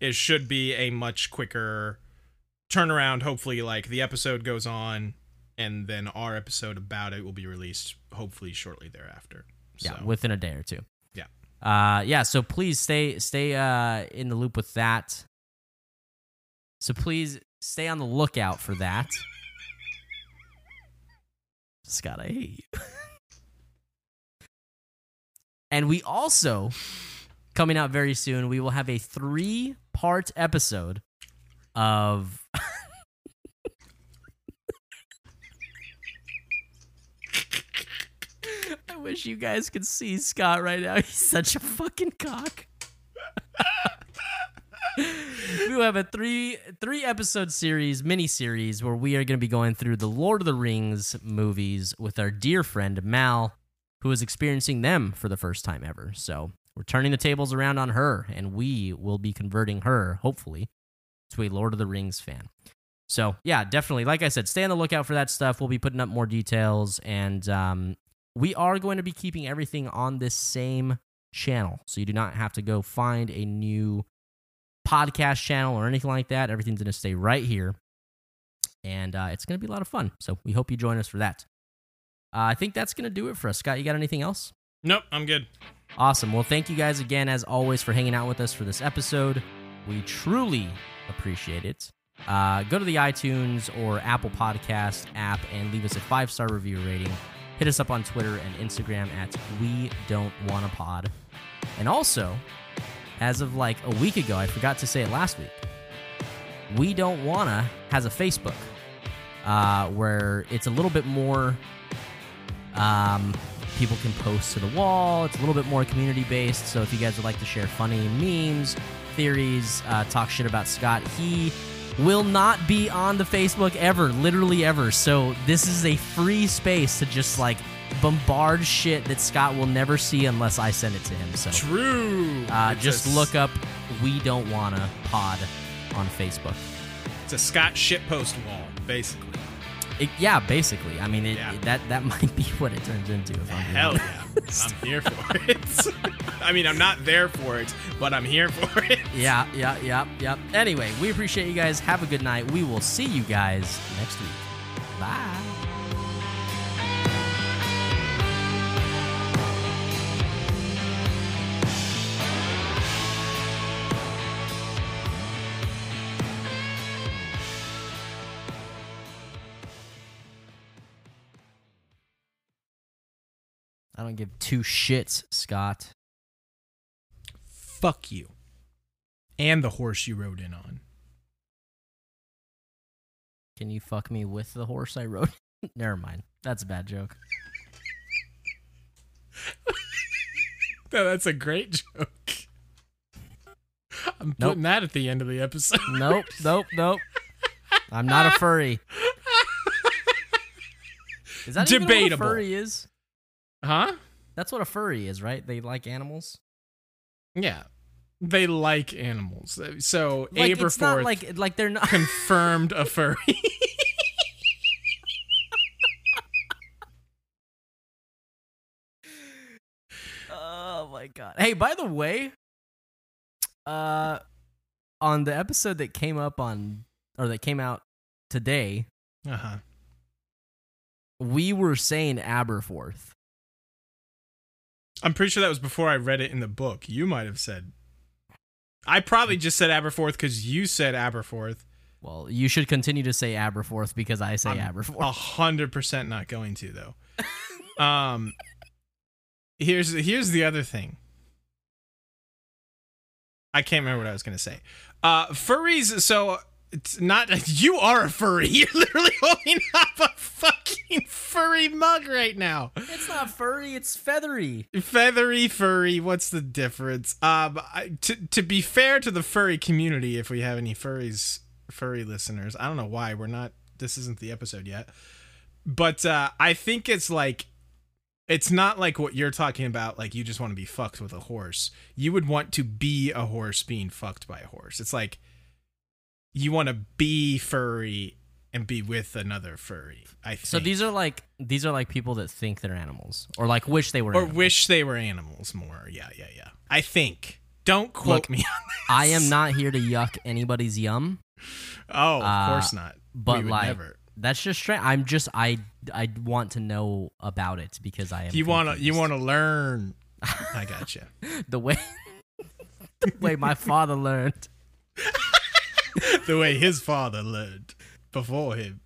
It should be a much quicker turnaround. Hopefully, like the episode goes on, and then our episode about it will be released hopefully shortly thereafter. Yeah, So, within a day or two. Yeah. Uh yeah, so please stay stay uh in the loop with that. So please stay on the lookout for that. Scott, I hate you. and we also coming out very soon, we will have a 3-part episode of I wish you guys could see Scott right now. He's such a fucking cock. we will have a three three episode series, mini series, where we are going to be going through the Lord of the Rings movies with our dear friend Mal, who is experiencing them for the first time ever. So we're turning the tables around on her, and we will be converting her, hopefully, to a Lord of the Rings fan. So yeah, definitely. Like I said, stay on the lookout for that stuff. We'll be putting up more details, and um, we are going to be keeping everything on this same channel, so you do not have to go find a new podcast channel or anything like that. Everything's going to stay right here, and uh, it's going to be a lot of fun. So we hope you join us for that. Uh, I think that's going to do it for us. Scott, you got anything else? Nope, I'm good. Awesome. Well, thank you guys again, as always, for hanging out with us for this episode. We truly appreciate it. Uh, go to the iTunes or Apple Podcast app and leave us a five star review rating. Hit us up on Twitter and Instagram at We Don't Wanna Pod. And also, as of like a week ago, I forgot to say it last week. We Don't Wanna has a Facebook uh, where it's a little bit more um, people can post to the wall. It's a little bit more community based. So if you guys would like to share funny memes, theories, uh, talk shit about Scott, he will not be on the Facebook ever, literally ever. So this is a free space to just like bombard shit that Scott will never see unless I send it to him. So True. uh, just a look up We Don't Wanna Pod on Facebook. It's a Scott shitpost wall, basically. It, yeah, basically. I mean, it, Yeah. that that might be what it turns into. If I'm Hell yeah. I'm here for it. I mean, I'm not there for it, but I'm here for it. Yeah, yeah, yeah, yeah. Anyway, we appreciate you guys. Have a good night. We will see you guys next week. Bye. Don't give two shits, Scott. Fuck you. And the horse you rode in on. Can you fuck me with the horse I rode? Never mind. That's a bad joke. No, that's a great joke. I'm Nope. putting that at the end of the episode. Nope, nope, nope. I'm not a furry. Is that even what a Debatable. furry is? Huh? That's what a furry is, right? They like animals. Yeah. They like animals. So Like it's Aberforth not like like they're not. confirmed a furry. oh my god! Hey, by the way, uh, on the episode that came up on or that came out today, uh-huh. we were saying Aberforth. I'm pretty sure that was before I read it in the book. You might have said. I probably just said Aberforth because you said Aberforth. Well, you should continue to say Aberforth because I say I'm Aberforth. A hundred percent not going to though. um, here's here's the other thing. I can't remember what I was gonna say. Uh, furries. So it's not you are a furry. You're literally holding up a fucking furry mug right now. It's not furry; it's feathery. Feathery furry. What's the difference? Um, I, to to be fair to the furry community, if we have any furries, furry listeners, I don't know why we're not. This isn't the episode yet, but uh, I think it's like. It's not like what you're talking about, like you just want to be fucked with a horse. You would want to be a horse being fucked by a horse. It's like you want to be furry and be with another furry. I think. So these are like these are like people that think they're animals or like wish they were. or animals. wish they were animals more. Yeah, yeah, yeah. I think. Don't quote Look, me on I am not here to yuck anybody's yum, Oh, of Uh, course not. but like never. that's just strange. I'm just I I want to know about it because I am. You want to you want to learn. I got you. the way the way my father learned. the way his father learned before him.